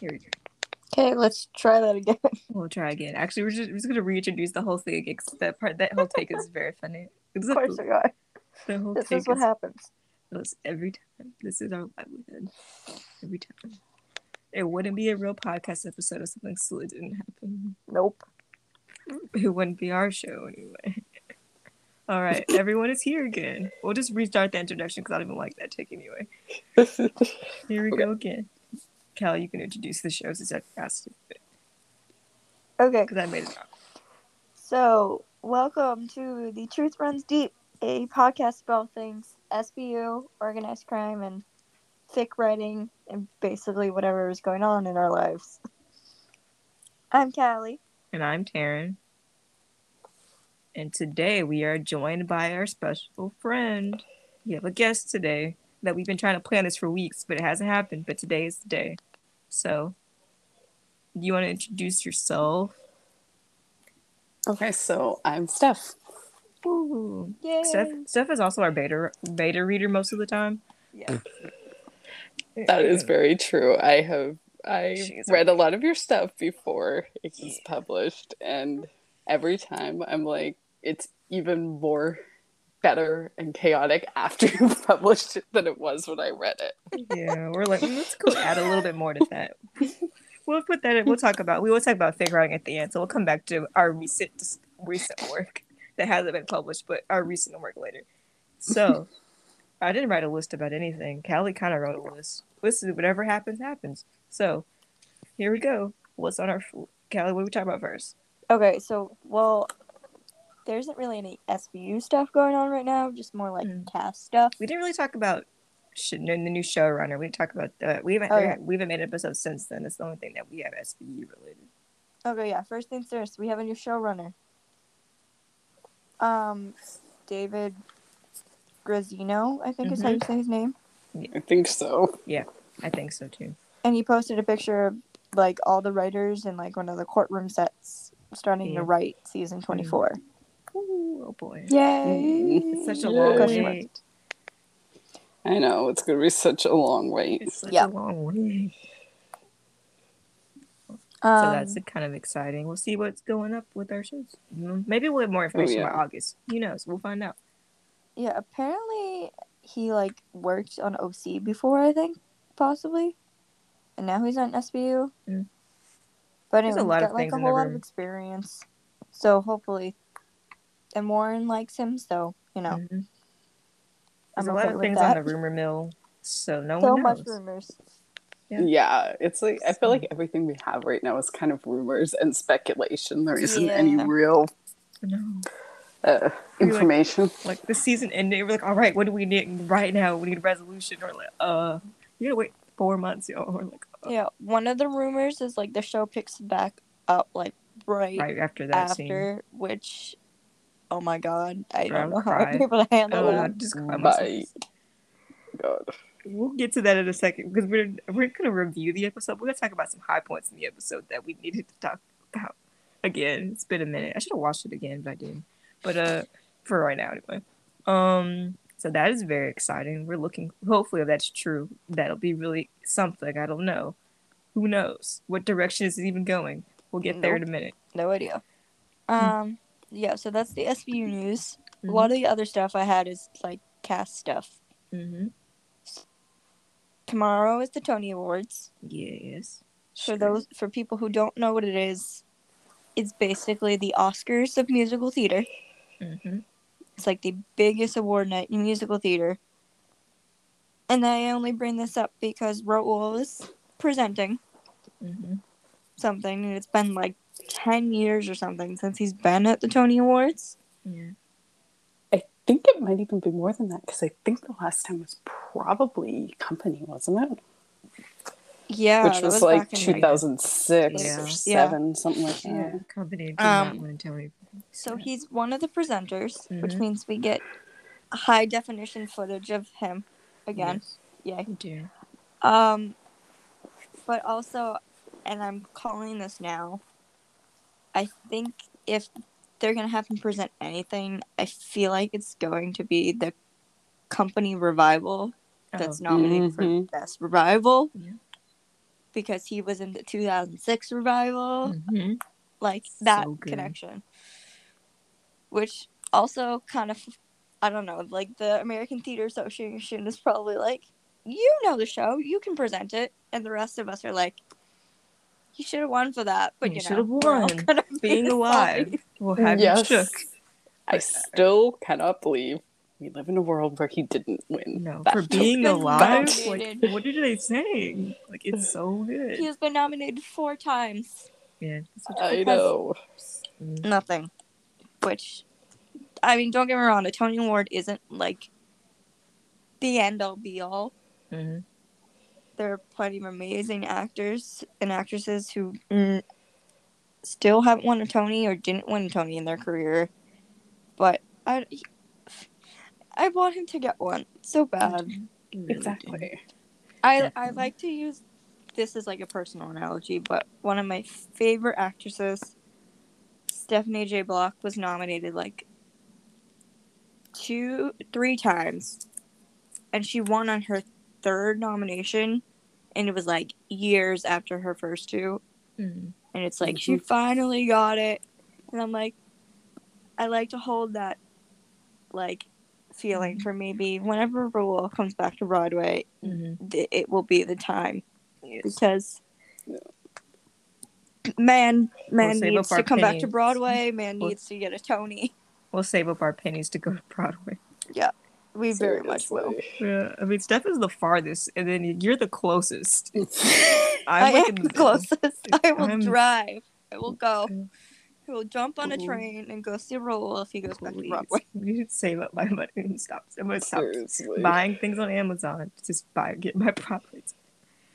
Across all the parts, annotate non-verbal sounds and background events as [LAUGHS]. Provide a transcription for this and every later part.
Here we go. Okay, let's try that again. [LAUGHS] We'll try again. Actually, we're just, we're just gonna reintroduce the whole thing. 'cause that part, that whole take is very funny. [LAUGHS] It's Of course we are. the whole This is what happens. This every time. This is our livelihood. Every time. It wouldn't be a real podcast episode if something silly didn't happen. Nope. [LAUGHS] It wouldn't be our show anyway. All right, everyone is here again. We'll just restart the introduction because I don't even like that take anyway. Here we go again. Cal, you can introduce the shows since I asked you Okay, because I made it up. so welcome to The Truth Runs Deep, a podcast about things SVU, organized crime, and fic writing, and basically whatever is going on in our lives. I'm Kalli. And I'm Terryn. And today we are joined by our special friend. We have a guest today that we've been trying to plan this for weeks, but it hasn't happened. But today is the day. So, do you want to introduce yourself? Okay, so I'm Steph. Ooh. Yay! Steph, Steph is also our beta beta reader most of the time. Yeah. [CLEARS THROAT] That is very true. I have I She's read a lot of your stuff before it was published, and every time I'm like, it's even more better and chaotic [LAUGHS] after you published it than it was when I read it. yeah, we're like, "Mm, let's go add a little bit more to that. We'll put that. In, we'll talk about. We will talk about figuring at the end. So we'll come back to our recent recent work that hasn't been published, but our recent work later. So [LAUGHS] I didn't write a list about anything. Kalli kind of wrote a list. Listen, whatever happens, happens. So here we go. What's on our Kalli? What are we talking about first? Okay, so, well, there isn't really any SVU stuff going on right now, just more like Mm. cast stuff. We didn't really talk about sh- the new showrunner. We didn't talk about uh, we haven't Oh, yeah. we haven't made an episode since then. That's the only thing that we have SVU related. Okay, yeah. First things first, we have a new showrunner. Um, David Graziano, I think is how you say his name. I think so. Yeah, I think so too. And he posted a picture of like all the writers in like one of the courtroom sets starting Yeah. to write season twenty four. Oh boy. Yay! It's [LAUGHS] such a Yay. long wait. I know it's gonna be such a long wait. It's such Yeah. a long wait. Um, so that's kind of exciting. We'll see what's going up with our shows. Mm, Maybe we'll have more information yeah. by August. Who knows? We'll find out. yeah. Apparently, he like worked on OC before. I think possibly, and now he's on SVU. Mm. But anyway, a lot got like a whole lot of experience. So hopefully, and Warren likes him. So you know, Mhm. I'm There's a okay lot of things that. on the rumor mill, so no so one knows. much rumors. Yeah. Yeah. it's like I feel like everything we have right now is kind of rumors and speculation. There isn't any real No. uh, You're like- information. Like the season ended, we're like, all right, what do we need right now? We need a resolution. Or like, uh, you gotta wait four months, y'all. Or like, uh, Yeah, one of the rumors is like the show picks back up like right, right after that scene. after, which, oh my god, I I'll don't know how cry. I'm able to handle Oh, that. Just cry myself. God. We'll get to that in a second because we're we're gonna review the episode. We're gonna talk about some high points in the episode that we needed to talk about. Again, it's been a minute. I should have watched it again, but I didn't. But uh, for right now anyway. Um, so that is very exciting. We're looking. Hopefully, if that's true, that'll be really something. I don't know. Who knows what direction is it even going? We'll get there in a minute. No idea. Um, yeah, so that's the SVU news. Mm-hmm. A lot of the other stuff I had is like cast stuff. Mm-hmm. Tomorrow is the Tony Awards. Yes. For those for people who don't know what it is, it's basically the Oscars of musical theater. Mm-hmm. It's like the biggest award night in musical theater. And I only bring this up because Raoul is presenting Mm-hmm. something, and it's been like 10 years or something since he's been at the Tony Awards. Yeah. I think it might even be more than that because I think the last time was probably Company, wasn't it? Yeah, Which was, was like back in, 2006 Yeah. or Yeah. 7, something like that. Yeah. Company did Um, not want to tell me. So he's one of the presenters, which Mhm. means we get high definition footage of him again. Yes, Yay. we do. Um, but also, and I'm calling this now. I think if they're gonna have him present anything, I feel like it's going to be the company revival that's Oh, nominated Mhm. for best revival. Yeah. because he was in the 2006 revival. hmm Like that So connection. Which also kind of, I don't know, like the American Theater Association is probably like, you know the show, you can present it. And the rest of us are like, you should have won for that. But You you, know, should've we're all won. gonna be Being [LAUGHS] alive will have yes. you shook. I still cannot believe we live in a world where he didn't win. No, that for being alive, like what did they say? Like it's so good. He has been nominated four times. Yeah, I know. Mm. Nothing. Which, I mean, don't get me wrong, a Tony Award isn't like the end all be all. Mhm. There are plenty of amazing actors and actresses who mm, still haven't won a Tony or didn't win a Tony in their career. But I, I want him to get one so bad. You really. Exactly. I I Definitely. like to use this as like a personal analogy, but one of my favorite actresses, Stephanie J. Block, was nominated like two, three times, and she won on her third nomination, and it was like years after her first two, Mhm. and it's like she finally got it, and I'm like, I like to hold that, like, feeling for maybe whenever Raoul comes back to Broadway, Mhm. th- it will be the time Yes. because man man save needs to come back to. Broadway. Man We'll- needs to get a Tony. We'll save up our pennies to go to Broadway. We very much will. Yeah, I mean, Steph is the farthest, and then you're the closest. I'm [LAUGHS] I like am in the middle. closest. [LAUGHS] I will I'm- drive. I will go. Yeah. I will jump on a train and go see Raoul if he goes back to Please. Broadway. [LAUGHS] You should save up my money and stop. I'm gonna stop Seriously. buying things on Amazon. Just buy, get my properties.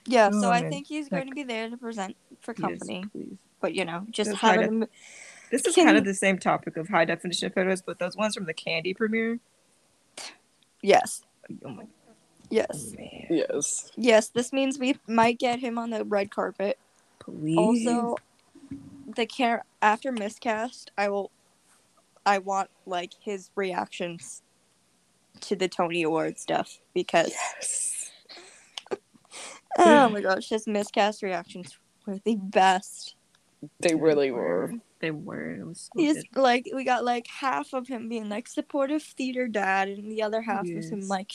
Yeah, Oh, so I man. think he's Like- going to be there to present for company. please. But you know, just Just have try it. to- in- This is Can- kind of the same topic of high definition photos, but those ones from the Candy premiere. Yes, Oh my yes, man! Yes. yes. This means we might get him on the red carpet. Please. Also, the care after miscast, I will. I want like his reactions to the Tony Award stuff because Yes. [LAUGHS] oh my gosh, his miscast reactions were the best. They really were. They were. It was so He's good. like we got like half of him being like supportive theater dad, and the other half was him like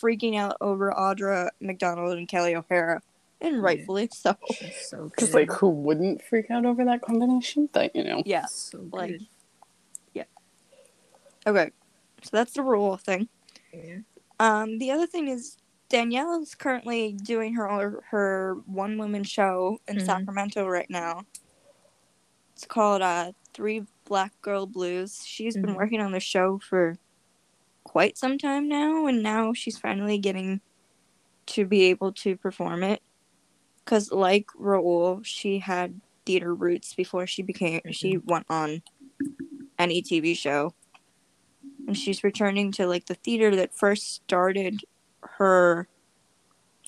freaking out over Audra McDonald and Kelly O'Hara, and rightfully so. It's so [LAUGHS] good. Because, like, who wouldn't freak out over that combination? That, you know. Yeah. so good. like- Okay, so that's the rule thing. yeah. Um, the other thing is Danielle is currently doing her her one woman show in Mhm. Sacramento right now. It's called uh Three Black Girl Blues. She's been Mhm. working on the show for quite some time now, and now she's finally getting to be able to perform it. Cause like Raul, she had theater roots before she became she went on any TV show and she's returning to like the theater that first started her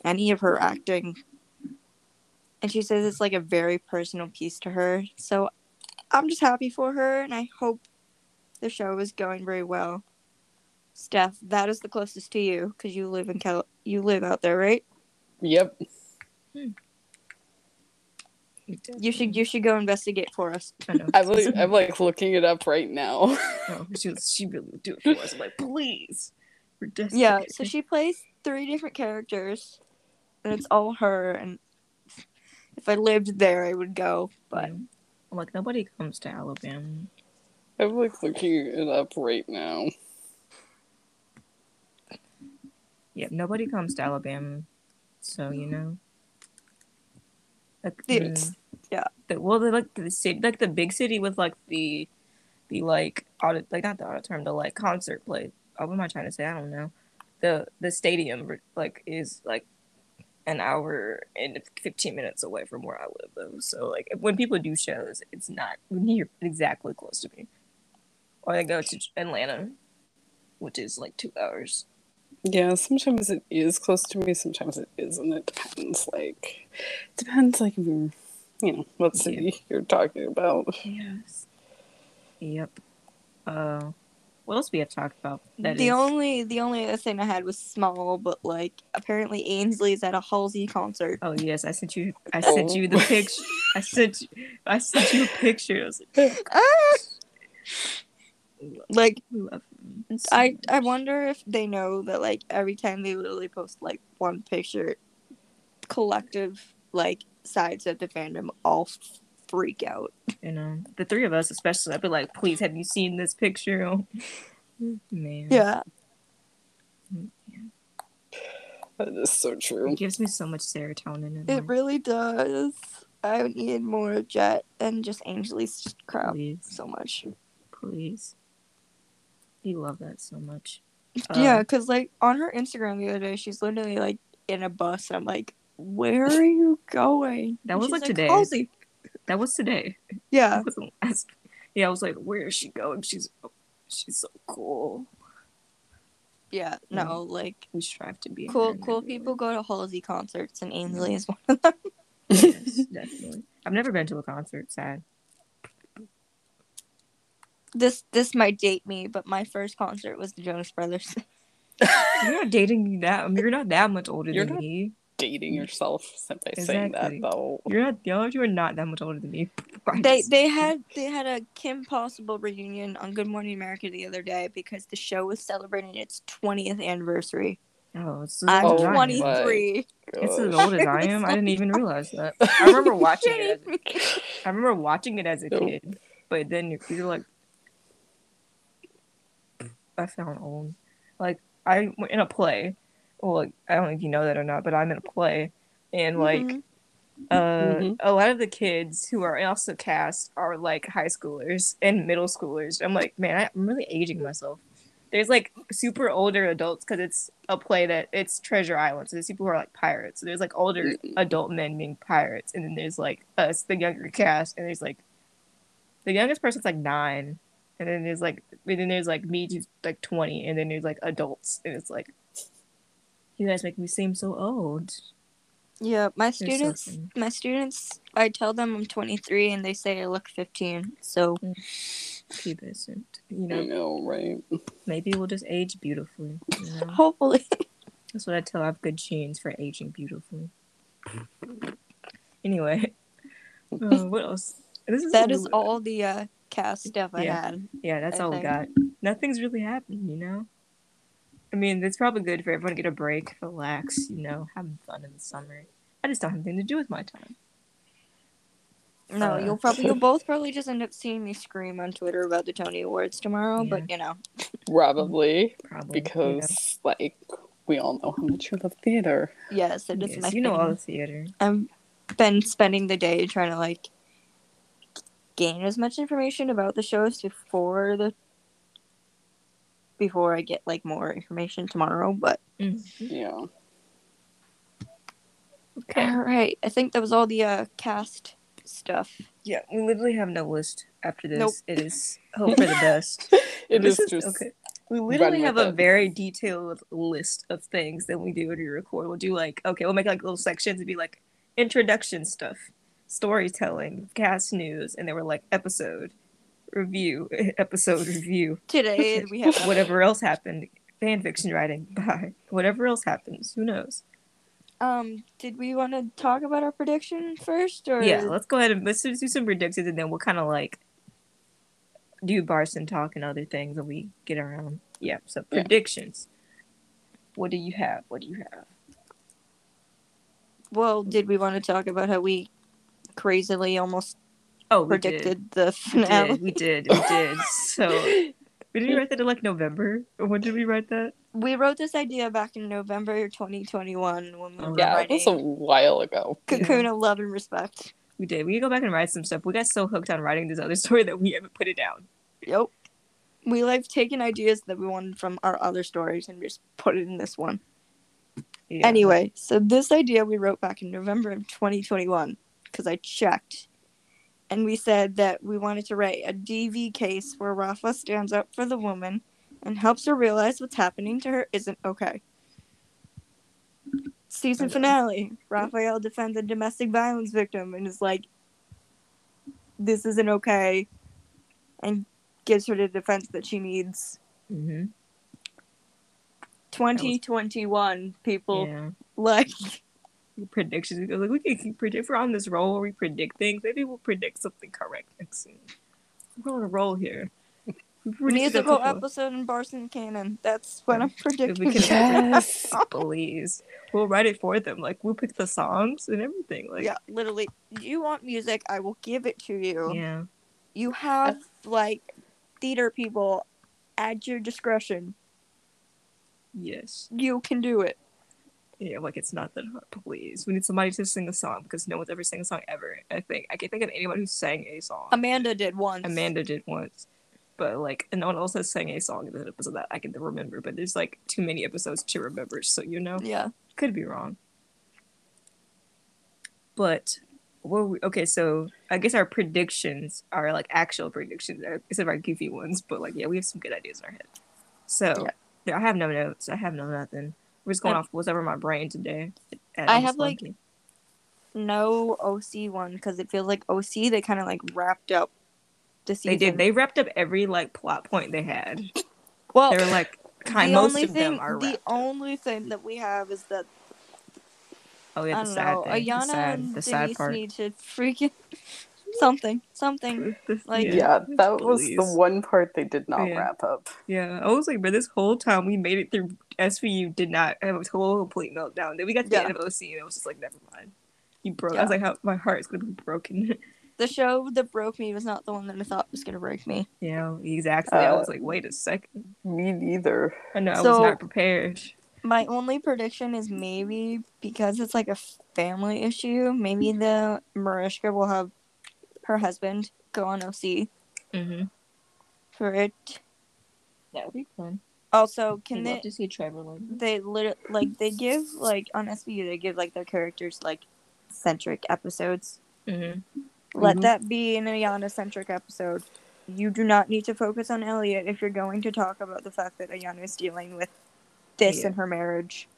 any of her acting and she says it's like a very personal piece to her so i'm just happy for her and i hope the show is going very well steph that is the closest to you because you live in Cal- you live out there right Yep. Hmm. you should you should go investigate for us I know. I'm like, I'm like looking it up right now. Oh, [LAUGHS] she, she really would do it for us. I'm like, please. We're yeah so she plays three different characters and it's all her and if i lived there i would go but I'm like, nobody comes to Alabama. I'm like looking it up right now. Yeah, nobody comes to Alabama. So, you know. Like, It's- mm, yeah. The, well, the, like the city, like the big city with like the, the like audit, like not the auditorium, the like concert place. Oh, what am I trying to say? I don't know. The the stadium like is like an hour and 15 minutes away from where I live though. So like when people do shows, it's not near exactly close to me. Or they go to Atlanta, which is like two hours. Yeah, sometimes it is close to me, sometimes it isn't. It depends. Like, it depends, like, you know, what city you're talking about. Yes. Yep. Uh, What else we have to talk about? That the is- only the only other thing I had was small, but like apparently Ainsley's at a Halsey concert. Oh yes, I sent you. I sent Oh. you the picture. I sent. You, I sent you a picture. I was like, [LAUGHS] Ah! Like we love him so I much. I wonder if they know that like every time they literally post like one picture, collective like sides of the fandom all freak out. You know, the three of us, especially, I'd be like, please, have you seen this picture? [LAUGHS] Man. Yeah, That is so true. It gives me so much serotonin. In it life. really does. I need more of Jet and just Angelie's crap Please, so much. please. You love that so much. yeah, Um, because like on her Instagram the other day, she's literally like in a bus, and I'm like, "Where are you going?" That was, she's like, today. "Halsey." That was today. Yeah, That wasn't last. Yeah, I was like, where is she going? She's, she's so cool. yeah. No, like We strive to be. cool, cool people go to Halsey concerts, and Ainsley is one of them. [LAUGHS] Yes, definitely. I've never been to a concert. Sad. This this might date me, but my first concert was the Jonas Brothers. [LAUGHS] You're not dating me that. I mean, you're not that much older You're than not- me. Dating mm. yourself by saying that though. You're not. You you are not that much older than me. [LAUGHS] they they had they had a Kim Possible reunion on Good Morning America the other day because the show was celebrating its 20th anniversary. Oh, it's as I'm old as I am. 23. It's as Gosh. old as I am. I didn't even realize that. I remember watching it. As, [LAUGHS] I remember watching it as a Nope. kid, but then you're, you're like, I found old. Like I went in a play. Well, like, I don't know if you know that or not, but I'm in a play, and like Mhm. uh, Mhm. a lot of the kids who are also cast are like high schoolers and middle schoolers. I'm like, man, I'm really aging myself. There's like super older adults because it's a play that it's Treasure Island, so there's people who are like pirates. So there's like older Mhm. adult men being pirates, and then there's like us, the younger cast, and there's like the youngest person's like nine, and then there's like and then there's like me who's like twenty, and then there's like adults, and it's like you guys make me seem so old. Yeah, my so students, funny. my students, I tell them I'm 23 and they say I look 15. So pubescent. You I know, know, right? maybe we'll just age beautifully. You know? hopefully, That's what I tell. I have good genes for aging beautifully. Anyway, uh, [LAUGHS] what else? This is that a is little- all the uh, cast stuff I Yeah. had. Yeah, that's I all think. we got. Nothing's really happened, you know. I mean, it's probably good for everyone to get a break, relax, you know, have fun in the summer. I just don't have anything to do with my time. No, Uh. you'll probably you'll [LAUGHS] both probably just end up seeing me scream on Twitter about the Tony Awards tomorrow. Yeah. But you know, Probably Probably because, like, we all know how much you love theater. yes, you know, Yes, my you know all the theater. I've been spending the day trying to like gain as much information about the shows before the before I get like more information tomorrow. But Yeah. Okay. all right, I think that was all the uh, cast stuff. Yeah, we literally have no list after this. Nope. It is hope for the best. [LAUGHS] It This is just okay. We literally have a it. very detailed list of things that we do when we record. We'll do like okay, we'll make like little sections and be like introduction stuff, storytelling, cast news, and then we're like episode review, [LAUGHS] episode review, Today [LAUGHS] we have whatever else happened, fan fiction writing, [LAUGHS] bye. Whatever else happens, who knows? Um, did we want to talk about our prediction first, or Yeah, let's go ahead and let's do some predictions, and then we'll kind of like do Barson talk and other things when we get around. Yeah, so Yeah. predictions. What do you have? What do you have? well, did we want to talk about how we crazily almost Oh, we predicted the finale? We did. We did. So [LAUGHS] we did. So, did we write that in like November? When did we write that? We wrote this idea back in November 2021 when we Oh. were yeah, it writing was a while ago. Cocoon [LAUGHS] of Love and Respect. We did. We can go back and write some stuff. We got so hooked on writing this other [LAUGHS] story that we haven't put it down. Yep. We like taking ideas that we wanted from our other stories and just put it in this one. Yeah. Anyway, so this idea we wrote back in November of 2021 because I checked. And we said that we wanted to write a DV case where Rafa stands up for the woman and helps her realize what's happening to her isn't okay. Season finale Rafael defends a domestic violence victim and is like, this isn't okay, and gives her the defense that she needs Mm-hmm. 2021 people Yeah. [LAUGHS] like Predictions. We go, Like we can keep predict. If we're on this roll where we predict things, maybe we'll predict something correct next soon. We're on a roll here. We predicted a musical episode in Barson Canon. That's what I'm predicting. we can [LAUGHS] Yes. please, we'll write it for them. Like we'll pick the songs and everything. Like yeah, literally. You want music? I will give it to you. yeah. You have like theater people at your discretion. Yes. You can do it. Yeah, like it's not that hard. Please, we need somebody to sing a song because no one's ever sang a song ever. I think I can't think of anyone who sang a song. Amanda did once. Amanda did once, but like, and no one else has sang a song in the episode that I can remember. But there's like too many episodes to remember, so you know, Yeah. could be wrong. But what we, okay, so I guess our predictions are like actual predictions uh, instead of our goofy ones. But like, yeah, we have some good ideas in our head. So Yeah. yeah, I have no notes. I have no nothing. We're just going I- off what's ever my brain today. I have, like, funky. No OC one because it feels like OC they kind of like wrapped up the season. they did. They wrapped up every like plot point they had. well, they're like kind. the Most of thing, them are the wrapped. only thing that we have is that Oh yeah, I the don't sad know. thing. Ayanna the sad, and the sad part. need to freaking [LAUGHS] something, something. [LAUGHS] Like- Yeah, that was please. the one part they did not Yeah. wrap up. Yeah, I was like, but this whole time we made it through SVU did not have a total complete meltdown. Then we got to the Yeah. end of OC and it was just like, never mind. You broke. I was like, how my heart is gonna be broken. [LAUGHS] The show that broke me was not the one that I thought was gonna break me. Yeah, exactly. I was Uh, like, wait a second. Me neither. I know I was not prepared. My only prediction is maybe because it's like a family issue, maybe the Mariska will have her husband go on OC Mm-hmm. for it. That would be fun. Also, Can can love they to see Trevor Langan. they literally like they give like on SVU they give like their characters like centric episodes. Mm-hmm. Let Mhm. that be an Ayanna centric episode. You do not need to focus on Elliot if you're going to talk about the fact that Ayanna is dealing with this Yeah. in her marriage.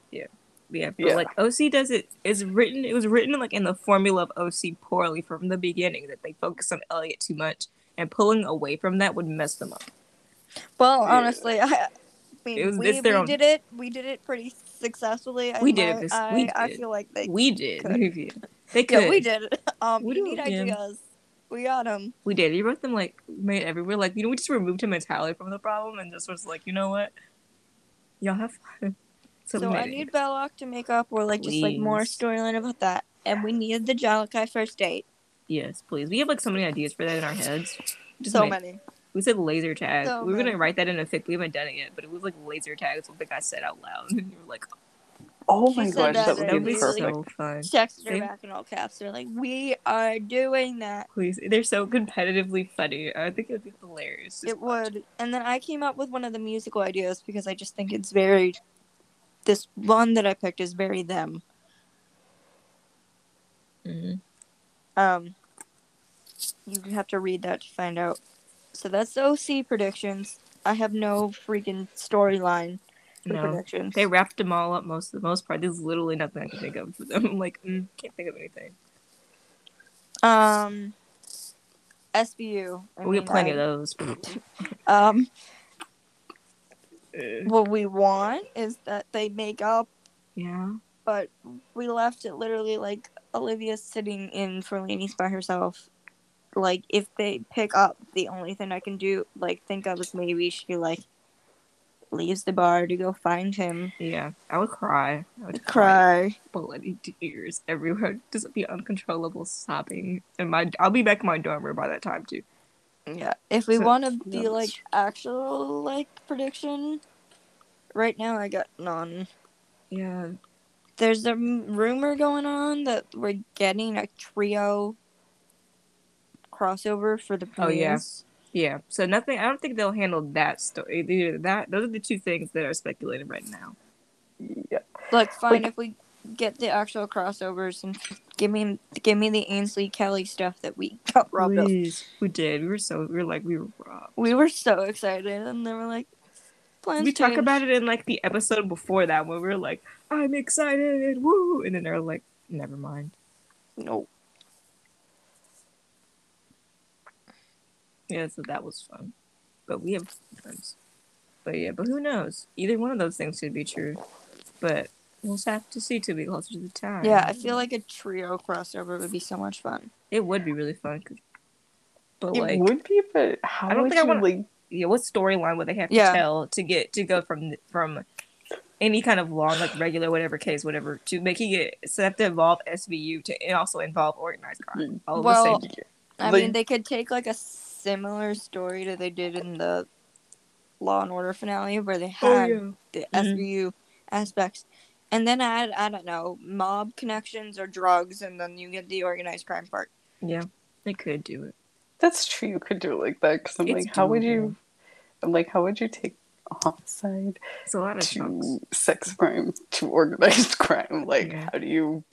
Yeah, but Yeah. like OC does it is written. It was written like in the formula of OC poorly from the beginning. That they focus on Elliot too much, and pulling away from that would mess them up. Well, Yeah. honestly, I, I mean, It was- we, we own- did it. We did it pretty successfully. We did it I- this- I, we I did. feel like they. we did. could. [LAUGHS] Yeah. They could. Yeah, we did it. Um, We need yeah. ideas. We got them. We did. You wrote them like made everywhere. Like you know, we just removed him entirely from the problem and just was like, you know what, y'all have fun. [LAUGHS] So, So, I need Belloc to make up, or like just like more storyline about that. And we needed the Jalakai first date. yes, please. We have like so many ideas for that in our heads. Just so many. We said laser tag. So we were gonna write that in a fic. We haven't done it yet, but it was like laser tag. Is what the guy said out loud, [LAUGHS] and you were like, Oh my said gosh, that that and would be be perfect. so fun." Texted her Same. back in all caps. They're like, "We are doing that." Please, they're so competitively funny. I think it would be hilarious. to It watch. would. And then I came up with one of the musical ideas because I just think it's very. This one that I picked is very them. Mhm. Um, you have to read that to find out. So that's the OC predictions. I have no freaking storyline for No, predictions. they wrapped them all up. Most for the most part, there's literally nothing I can think of for them. [LAUGHS] I'm like, mm, can't think of anything. Um, SVU. I we have plenty I- of those. [LAUGHS] Um, Uh, what we want is that they make up, yeah. but we left it literally like Olivia sitting in Forlini's by herself. Like, if they pick up, the only thing I can do, like, think of is maybe she, like, leaves the bar to go find him. Yeah, I would cry. I would Cry. bloody tears everywhere. Just be uncontrollable sobbing. And my, I'll be back in my dorm room by that time too. Yeah. If we So- want to be, Yeah. like, actual, like, prediction, right now I got none. Yeah, There's a rumor going on that we're getting a trio crossover for the Oh, yeah. yeah. So nothing. I don't think they'll handle that story. Either that. Those are the two things that are speculated right now. Yeah. Like, fine Like- if we get the actual crossovers and give me give me the Ainsley Kelly stuff that we got robbed of. Please, we did. We were so. We were like we were robbed. We were so excited, and they were like, plans we talk about it in like the episode before that when we were like, "I'm excited, woo!" and then they're like, "Never mind." No. Yeah, so that was fun. But we have friends. But yeah, but who knows? Either one of those things could be true. But we'll just have to see to be closer to the time. Yeah, I feel like a trio crossover would be so much fun. it would be really fun. But It like, would be, but how I don't would think I wanna- like yeah, what storyline would they have to tell to get to go from from any kind of long, like regular, whatever case, whatever, to making it so they have to involve SVU to also involve organized crime. Mm-hmm. All Well, the same. I Like- mean, they could take like a similar story that they did in the Law and Order finale, where they Oh, had the mm-hmm. SVU aspects, and then add I don't know mob connections or drugs, and then you get the organized crime part. Yeah, they could do it. That's true. You could do it like that. Because I'm It's like, how would you? I'm like, how would you take homicide It's a lot of chunks. to sex crime to organized [LAUGHS] crime? Like, Yeah. how do you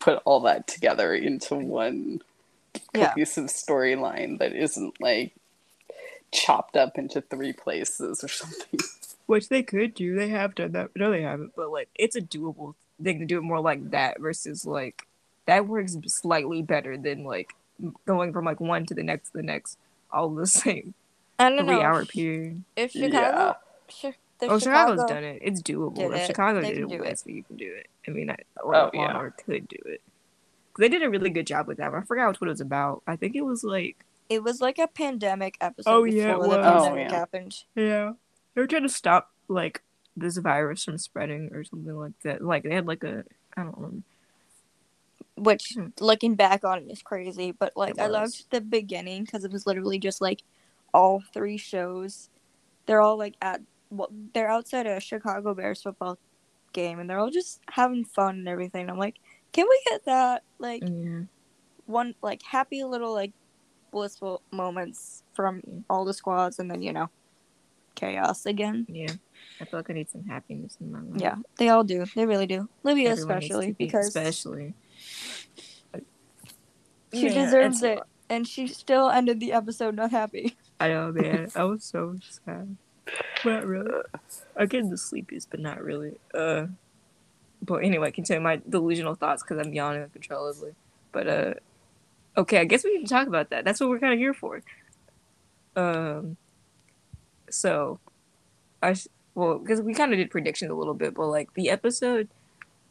put all that together into one Yeah. cohesive storyline that isn't like chopped up into three places or [LAUGHS] something? Which they could do. They have done that. No, they haven't. But like, it's a doable thing to do it more like that versus like that works slightly better than like going from like one to the next to the next, all the [LAUGHS] same I don't three know hour period. if Chicago. Yeah. Chi- if Oh, Chicago's Chicago- done it. It's doable. did if Chicago they did it, do it. West, you can do it. I mean, I, or Oh, yeah. Could do it. They did a really good job with that. I forgot what it was about. I think it was like It was like a pandemic episode Oh, before yeah, it the was. Oh, yeah. happened. Yeah. They were trying to stop like this virus from spreading or something like that. Like they had like a I don't remember. Which, Hmm. looking back on it, is crazy. But like, I loved the beginning because it was literally just like all three shows. They're all like at well, they're outside a Chicago Bears football game, and they're all just having fun and everything. I'm like, can we get that? Like Yeah. one like happy little like blissful moments from all the squads, and then you know, chaos again. Yeah. I feel like I need some happiness in my life. Yeah, they all do. They really do. Livia Everyone especially be- because especially she Yeah, deserves it, and she still ended the episode not happy. I know, man. [LAUGHS] I was so sad. Not really. I get the sleepies, but not really. Uh, but anyway, continue my delusional thoughts because I'm yawning uncontrollably. But uh, okay, I guess we can talk about that. That's what we're kind of here for. Um, so, I sh- well because we kind of did predictions a little bit, but like the episode,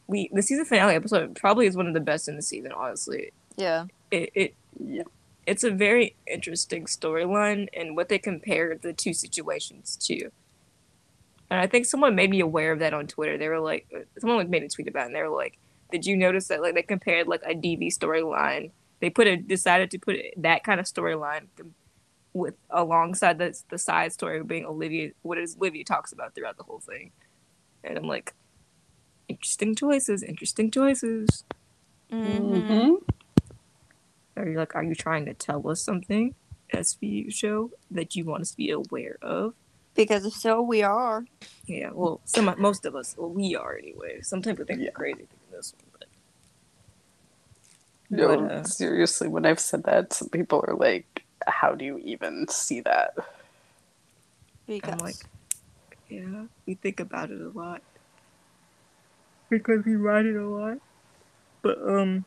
we the season finale episode probably is one of the best in the season. Honestly, Yeah. it it Yeah. it's a very interesting storyline and what they compared the two situations to. And I think someone made me aware of that on Twitter. They were like, someone made a tweet about it, and they were like, "Did you notice that like they compared like a DV storyline? They put a decided to put that kind of storyline with alongside the the side story of being Olivia, what is Olivia talks about throughout the whole thing." And I'm like, interesting choices, interesting choices. Mm-hmm. hmm Are you like, are you trying to tell us something, SVU show, that you want us to be aware of? Because if so, we are. Yeah, well, some most of us, well, we are anyway. Sometimes we think Yeah. we're crazy thinking this one, but No, But, uh, seriously, when I've said that, some people are like, how do you even see that? Because I'm like, yeah, we think about it a lot because we write it a lot. But um,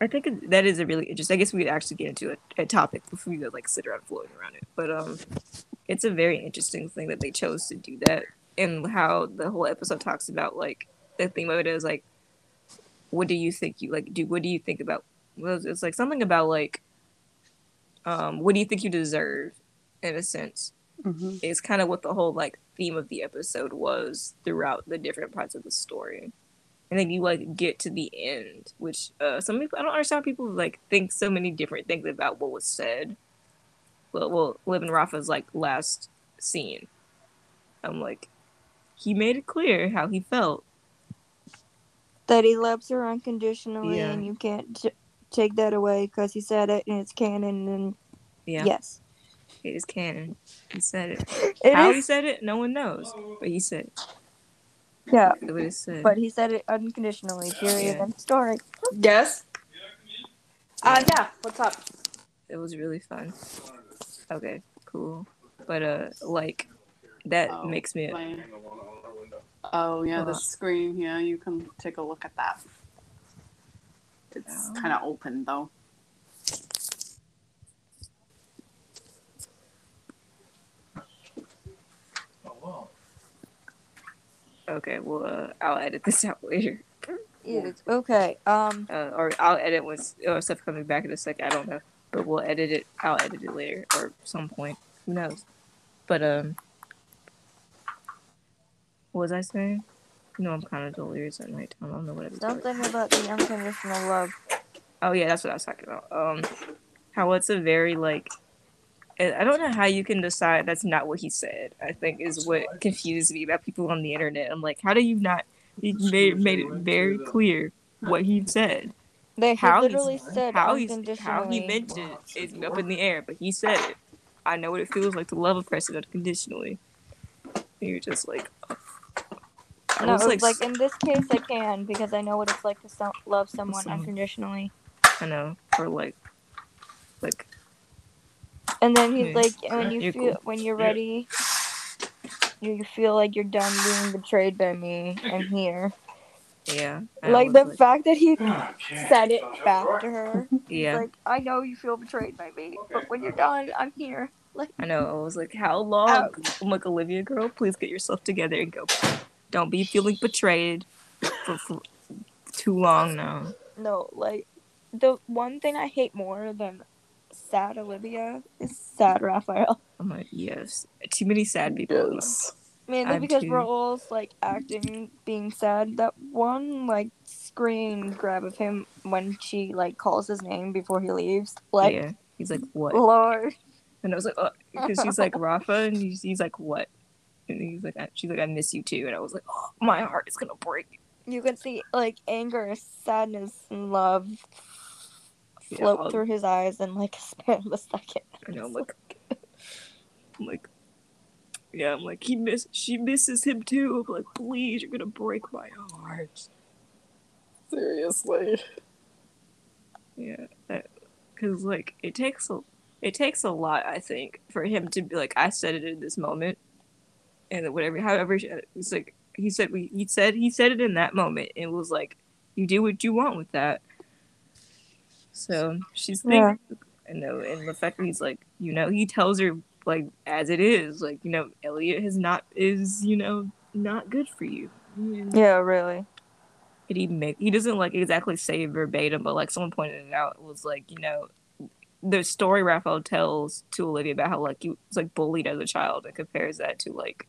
I think it- that is a really interesting. I guess we could actually get into a, a topic before we like sit around floating around it. But um, it's a very interesting thing that they chose to do that, and how the whole episode talks about like the theme of it is like, what do you think you like? Do what do you think about? Well, it's- like something about like, um, what do you think you deserve, in a sense Mm-hmm. is kind of what the whole like theme of the episode was throughout the different parts of the story. And then you like get to the end, which uh some people I don't understand people like think so many different things about what was said. Well well Liv and Rafa's like last scene. I'm like he made it clear how he felt. that he loves her unconditionally, Yeah. and you can't t- take that away because he said it and it's canon. And Yeah. yes, It is canon. He said it. [LAUGHS] it how is. he said it, no one knows. But he said it. Yeah, what he said. but he said it unconditionally. Period. Yeah. End story. Yes. Uh, yeah. What's up? it was really fun. Okay, cool. But uh like that Oh, makes me my- Oh yeah, the screen. Yeah, you can take a look at that. It's kind of open though. Oh. Okay, well, uh, I'll edit this [LAUGHS] out later. Yeah. Okay. Um. Uh, or I'll edit once or stuff coming back in a second. I don't know, but we'll edit it. I'll edit it later or some point. Who knows? But um, what was I saying? You know, I'm kind of delirious at night. I don't know what I was talking. Something about the unconditional love. Oh yeah, that's what I was talking about. Um, how it's a very like, I I don't know how you can decide that's not what he said. I think is what confused me about people on the internet. I'm like, how do you not? He made made it very clear what he said. They he How literally said how unconditionally. how he meant it is up in the air, but he said it. I know what it feels like to love a person unconditionally. And you're just like, I no, was like, like, in this case, I can because I know what it's like to so- love someone unconditionally. I know, or like, like And then he's Yeah, like, when you you're feel cool. when you're ready, you you feel like you're done being betrayed by me. Mm-hmm. I'm here. Yeah, I like was the fact that he [SIGHS] said it back to her. yeah. Like, I know you feel betrayed by me, but when you're done, I'm here. Like, I know. I was like, how long? I'm like, Olivia, girl, please get yourself together and go. Don't be feeling betrayed for, for too long now. no, like the one thing I hate more than sad Olivia is sad Rafael. I'm like, yes. Too many sad people. Yes. Mainly I'm because too. we're all like acting being sad. That one like screen grab of him when she like calls his name before he leaves. Like yeah. He's like, what? Lord. And I was like, uh, oh, because she's like Rafa, and he's, he's like, what? And he's like, I- she's like, I miss you too. And I was like, oh, my heart is gonna break. You can see like anger, sadness, and love float I'll- through his eyes in like a span of a second. I know, I'm like, I'm like, yeah, I'm like, he miss, she misses him too. I'm like, please, you're gonna break my heart. Seriously. Yeah, because like it takes a it takes a lot, I think, for him to be like, I said it in this moment, and whatever, however, it's like he said we he said he said it in that moment, and it was like you do what you want with that. So she's Yeah. thinking, and know, and the fact that he's like, you know, he tells her like as it is, like you know, Elliot has not is you know not good for you. And Yeah, really. he make he doesn't like exactly say verbatim, but like someone pointed it out was like you know the story Rafael tells to Olivia about how like he was like bullied as a child and compares that to like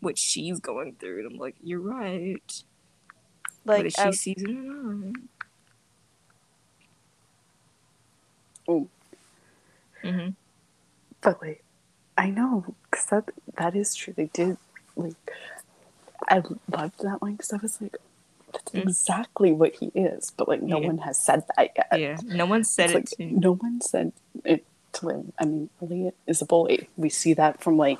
what she's going through, and I'm like, you're right. but Like if she out- sees it, mm Oh, hmm but like, I know because that that is true. They did like. I loved that line because I was like, that's Mm. exactly what he is. But like, no Yeah. one has said that yet. yeah, no one said It's it like, to no one said it to him. I mean, Elliot is a bully. We see that from like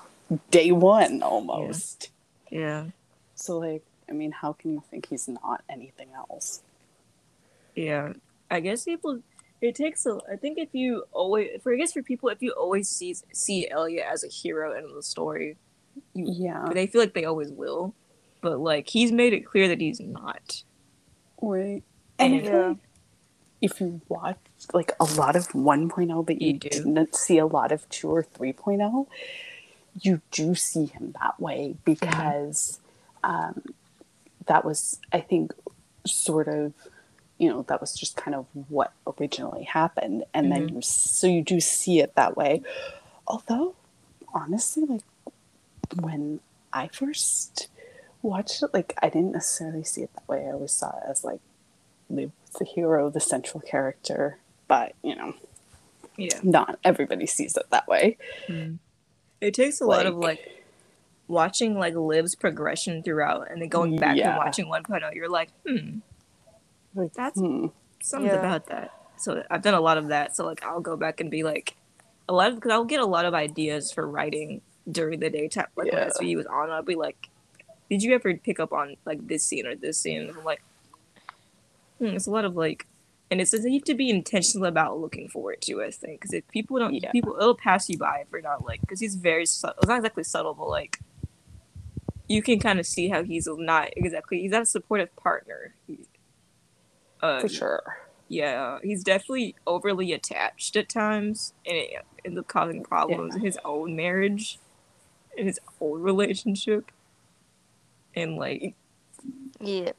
day one almost. yeah, So like, I mean, how can you think he's not anything else? yeah. I guess people. It takes a. I think if you always, for I guess for people, if you always see see Elliot as a hero in the story, Yeah. they feel like they always will. But like he's made it clear that he's not. Right. And Yeah. if you watch like a lot of 1.0, but you, You do. didn't see a lot of 2 or 3.0, you do see him that way because um, that was, I think, sort of, you know, that was just kind of what originally happened. And then you, so you do see it that way. Although, honestly, like when I first watched it, like I didn't necessarily see it that way. I always saw it as like Liv the hero, the central character, but you know, Yeah. not everybody sees it that way. It takes a lot of Like- like watching like Liv's progression throughout and then going back Yeah. and watching 1.0. You're like, hmm, Like That's- hmm, something Yeah. about that. So I've done a lot of that. So like I'll go back and be like, a lot of because I'll get a lot of ideas for writing during the daytime. Like Yeah. when SVU was on, I'll be like, did you ever pick up on like this scene or this scene? And I'm like, hmm, it's a lot of like, and it's you have to be intentional about looking for it too. I think because if people don't, Yeah. people it'll pass you by if you're not like because he's very subtle. It's not exactly subtle, but like. You can kind of see how he's not exactly. He's not a supportive partner. He- Uh, for sure. yeah, he's definitely overly attached at times, and it ends up causing problems in his own marriage, in his own relationship. and like Yep.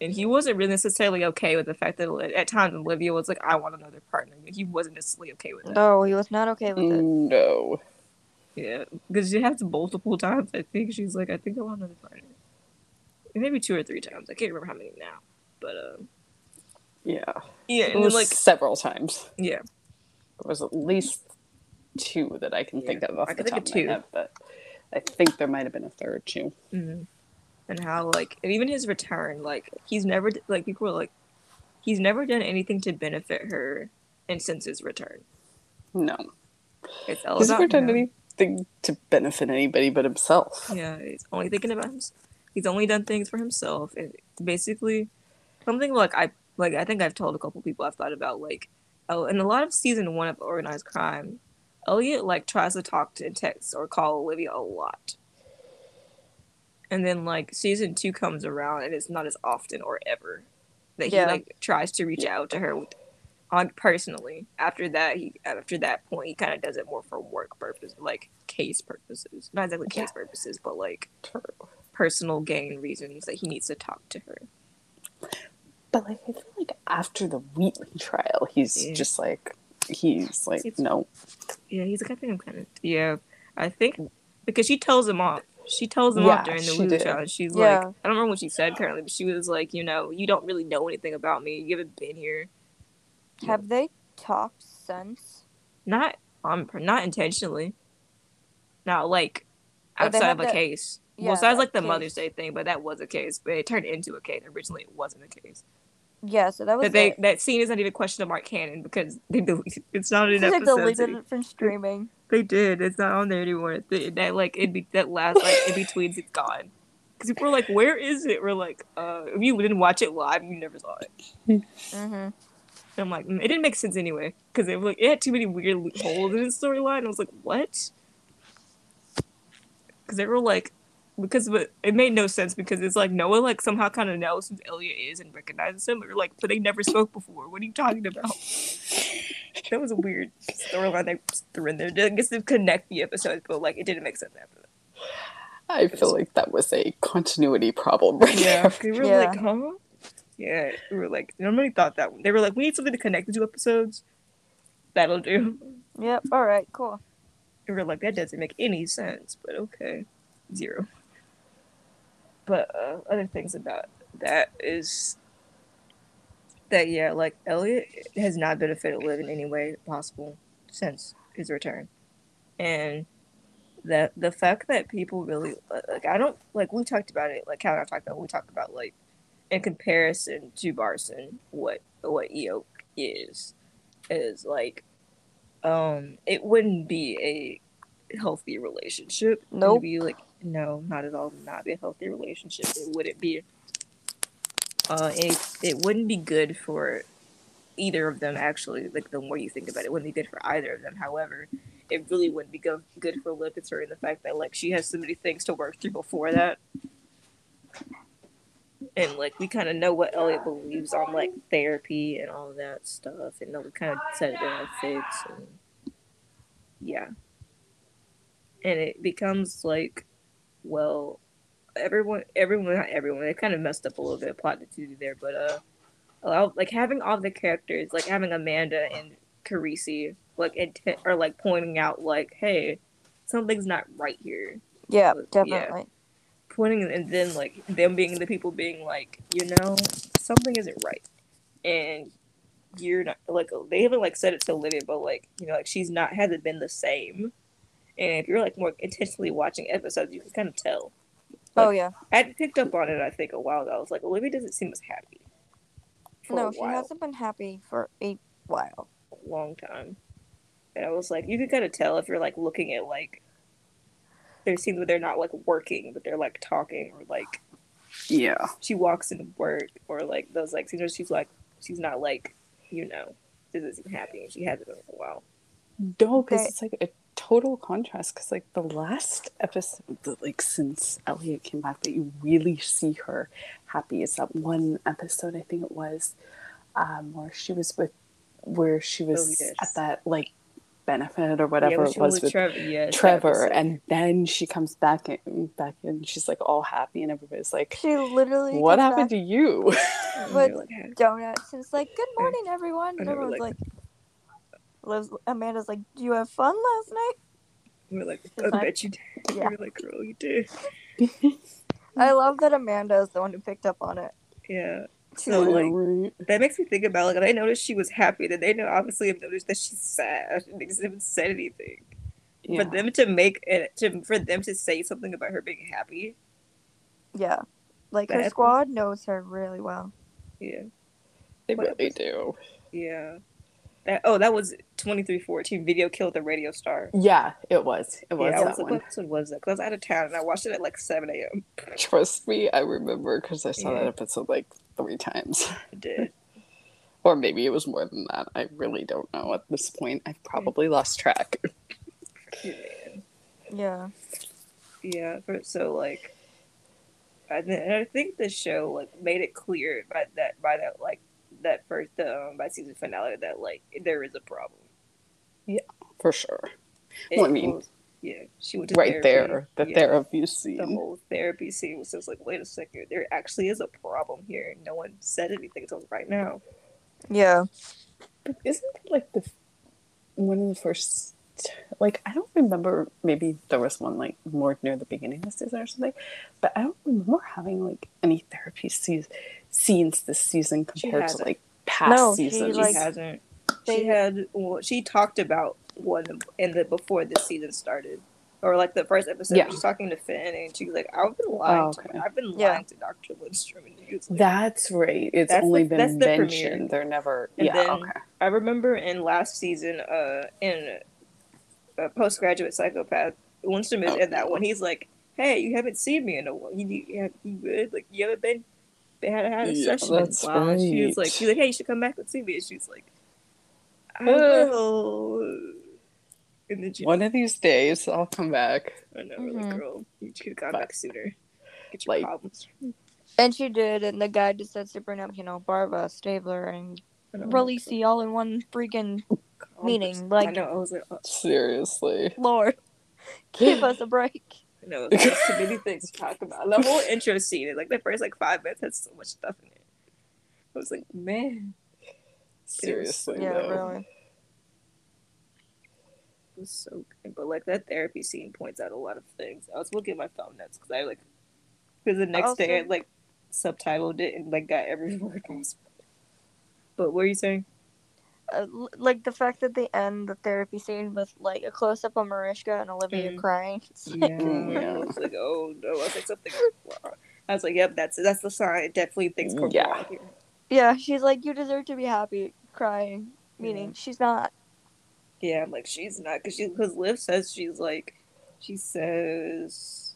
and he wasn't really necessarily okay with the fact that at times Olivia was like, "I want another partner," and he wasn't necessarily okay with it. No, he was not okay with it. No. Yeah, because she has multiple times. I think she's like, "I think I want another partner," maybe two or three times. I can't remember how many now, but um, Yeah. yeah, It and then was like several times. yeah, There was at least two that I can think of off I the top think of my two. head, but I think there might have been a third too. hmm and how like and even his return, like he's never like people are like, he's never done anything to benefit her, and since his return, No. it's all He's never done anything to benefit anybody but himself. Yeah, he's only thinking about himself. He's only done things for himself, and basically, something like I like. I think I've told a couple people I've thought about like, oh, in a lot of season one of Organized Crime, Elliot like tries to talk to and text or call Olivia a lot, and then like season two comes around and it's not as often or ever that Yeah. he like tries to reach out to her with, on personally. After that, he after that point he kind of does it more for work purposes, like case purposes, not exactly case Yeah. purposes, but like True. personal gain reasons that he needs to talk to her. But like I feel like after the Wheatley trial, he's Yeah. just like he's like It's- no. Yeah, he's like, I think I'm kind of. Yeah, I think because she tells him off. She tells him Yeah, off during the she Lulu did. challenge. She's Yeah. like, I don't remember what she said currently, but she was like, you know, you don't really know anything about me. You haven't been here. Have they talked since? Not um, not intentionally. Not like outside of a that- case. yeah, well, besides that like the case. Mother's Day thing, but that was a case. But it turned into a case. Originally, it wasn't a case. Yeah, so that was That they that scene is not even question mark canon because they deleted. It's not an they episode. deleted it from streaming. They did. It's not on there anymore. Th- That like it be that last like in betweens it's gone. Because people were like, "Where is it?" We're like, "Uh, if you didn't watch it live, you never saw it." Mm-hmm. I'm like, mm, it didn't make sense anyway because it was like it had too many weird holes in its storyline. I was like, what? Because they were like, because it made no sense because it's like Noah like somehow kind of knows who Elliot is and recognizes him. or like, but they never spoke before. What are you talking about? [LAUGHS] that was a weird storyline they threw in there. I guess to connect the episodes, but like it didn't make sense after that. I feel like that was a continuity problem right Yeah, there. we were Yeah. like, huh? Yeah, we were like, nobody thought that. They were like, we need something to connect the two episodes. That'll do. Yep. All right. Cool. And we are like, that doesn't make any sense, but okay. Zero. But uh, other things about that is that, yeah, like, Elliot has not been a fit benefited Liv in any way possible since his return. And that the fact that people really, like, I don't, like, we talked about it, like, how I talked about, we talked about, like, in comparison to Barson, what, what EO is, is like, um, it wouldn't be a healthy relationship. Would Nope. be like no, not at all. Not a healthy relationship. It wouldn't be. Uh, it it wouldn't be good for either of them. Actually, like the more you think about it, it wouldn't be good for either of them. However, it really wouldn't be go- good for Liv considering the fact that like she has so many things to work through before that. And like we kind of know what Elliot believes on like therapy and all that stuff, and we kind of set it in our fics, and yeah, and it becomes like, well, everyone, everyone, not everyone, it kind of messed up a little bit of plot to do there, but uh, allow, like having all the characters, like having Amanda and Carisi, like intent or like pointing out, like, hey, something's not right here, Yeah. Yeah. Definitely. pointing, and then like them being the people being like, you know, something isn't right, and you're not like they haven't like said it to Olivia, but like you know, like she's not hasn't been the same. And if you're like more intentionally watching episodes, you can kind of tell. Oh yeah. I picked up on it, I think, a while ago. I was like, Olivia doesn't seem as happy. No, she while, hasn't been happy for a while. a long time. And I was like, you can kind of tell if you're like looking at like there's scenes where they're not like working, but they're like talking, or like Yeah. she walks into work, or like those like scenes where she's like she's not like you know doesn't seem happy, and she hasn't been for a while. No, because Okay. it's like a total contrast. Because like the last episode, that, like since Elliot came back, that you really see her happy is that one episode. I think it was um, where she was with, where she was Oh, yes. at that like benefit or whatever when it was with with Trevor. Yeah, that Trevor, and then she comes back in, back in. She's like all happy, and everybody's like, She literally "What happened back to you?" And [LAUGHS] with they're donuts and it's like, "Good morning, everyone." I And everyone's like- like, Liz, Amanda's like, "Do you have fun last night?" We We're like, I like- bet you did. Yeah. We We're like, girl, you did. [LAUGHS] I love that Amanda is the one who picked up on it. Yeah. So was like Right. that makes me think about like they noticed she was happy. that they know obviously have noticed that she's sad. They just haven't said anything. Yeah. For them to make it to for them to say something about her being happy. Yeah, like her squad knows her really well. Yeah. they what really episode? do. Yeah. That oh that was twenty three fourteen video killed the radio star. Yeah, it was. It was yeah, that was like, one. what episode was that? Because I was out of town and I watched it at like seven a.m. Trust me, I remember because I saw Yeah. that episode like three times. I did. [LAUGHS] Or maybe it was more than that. I really don't know at this point. I've probably lost track. [LAUGHS] Yeah, Yeah, for, so like, I, th- and I think the show like made it clear by that by that like that first um by season finale that like there is a problem. Yeah, for sure. It Well, I mean, was- yeah, she went to Right therapy. there, the Yeah, therapy scene, The whole therapy scene was just like, wait a second, there actually is a problem here. No one said anything until right now. yeah. But isn't it like the one of the first? Like I don't remember. Maybe there was one like more near the beginning of the season or something, but I don't remember having like any therapy scenes scenes this season compared to like past No, seasons. She like- hasn't. they- She had. Well, she talked about one in the before the season started, or like the first episode. Yeah. She's talking to Finn, and she's like, "I've been lying. Oh, to okay. I've been Yeah. lying to Doctor Lindstrom." And he was like, That's right. It's That's only the- been that's the premiere. They're never. And yeah. then- okay. I remember in last season, uh, in uh, postgraduate psychopath, Lindstrom is Oh. in that one. He's like, "Hey, you haven't seen me in a while. You, you, you good? Like, you haven't been." They had had a Yeah, session in a that's while. And she was like, "She's like, hey, you should come back and see me." And she's like, "I Uh. will." And then she One of these days, I'll come back. I know, we're like, girl, you should have gone But- back sooner. Get your like- problems. And she did, and the guy just said to bring up, you know, Barba, Stabler, and I know, Releasey all in one freaking calm meeting, like- I know. I was like, oh, Seriously. Lord. [LAUGHS] Give us a break. Know. There's too many things to talk about. The whole intro scene, like the first like five minutes, has so much stuff in it. I was like, man, Seriously. Yeah, though. really. it was so good. But like that therapy scene points out a lot of things. I was looking at my phone notes because I like because the next day I like subtitled it and like got every [LAUGHS] word. But what were you saying? Uh, like the fact that they end the therapy scene with like a close up on Mariska and Olivia Mhm. crying. It's like, Mm, [LAUGHS] yeah. I was like, oh no, I was like something. I was like, yep, that's that's the sign. Definitely things go Yeah. wrong here. yeah, she's like, you deserve to be happy, crying. Meaning she's not. Yeah, I'm like she's not because she because Liv says she's like she says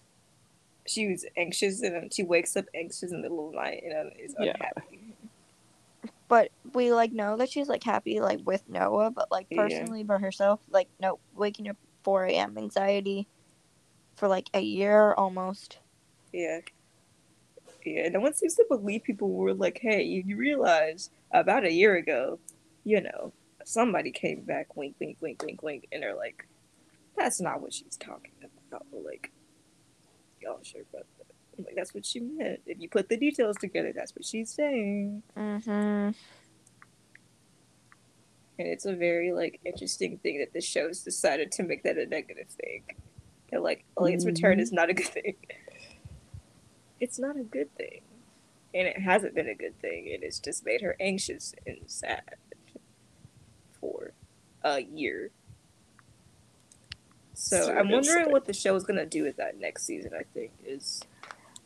she was anxious and she wakes up anxious in the middle of the night and is Yeah. unhappy. But we like know that she's like happy like with Noah, but like Yeah. personally by herself, like no, waking up 4 a.m. anxiety for like a year almost. Yeah. Yeah, no one seems to believe people were like, hey, you, realize about a year ago, you know, somebody came back, wink, wink, wink, wink, wink, and they're like, that's not what she's talking about. Like, y'all sure about that? I'm like, that's what she meant. If you put the details together, that's what she's saying. Mm-hmm. And it's a very, like, interesting thing that the show's decided to make that a negative thing. And, like, Elliot's return Mhm. is not a good thing. It's not a good thing. And it hasn't been a good thing. And it's just made her anxious and sad for a year. So I'm wondering what the show is gonna do with that next season. I think is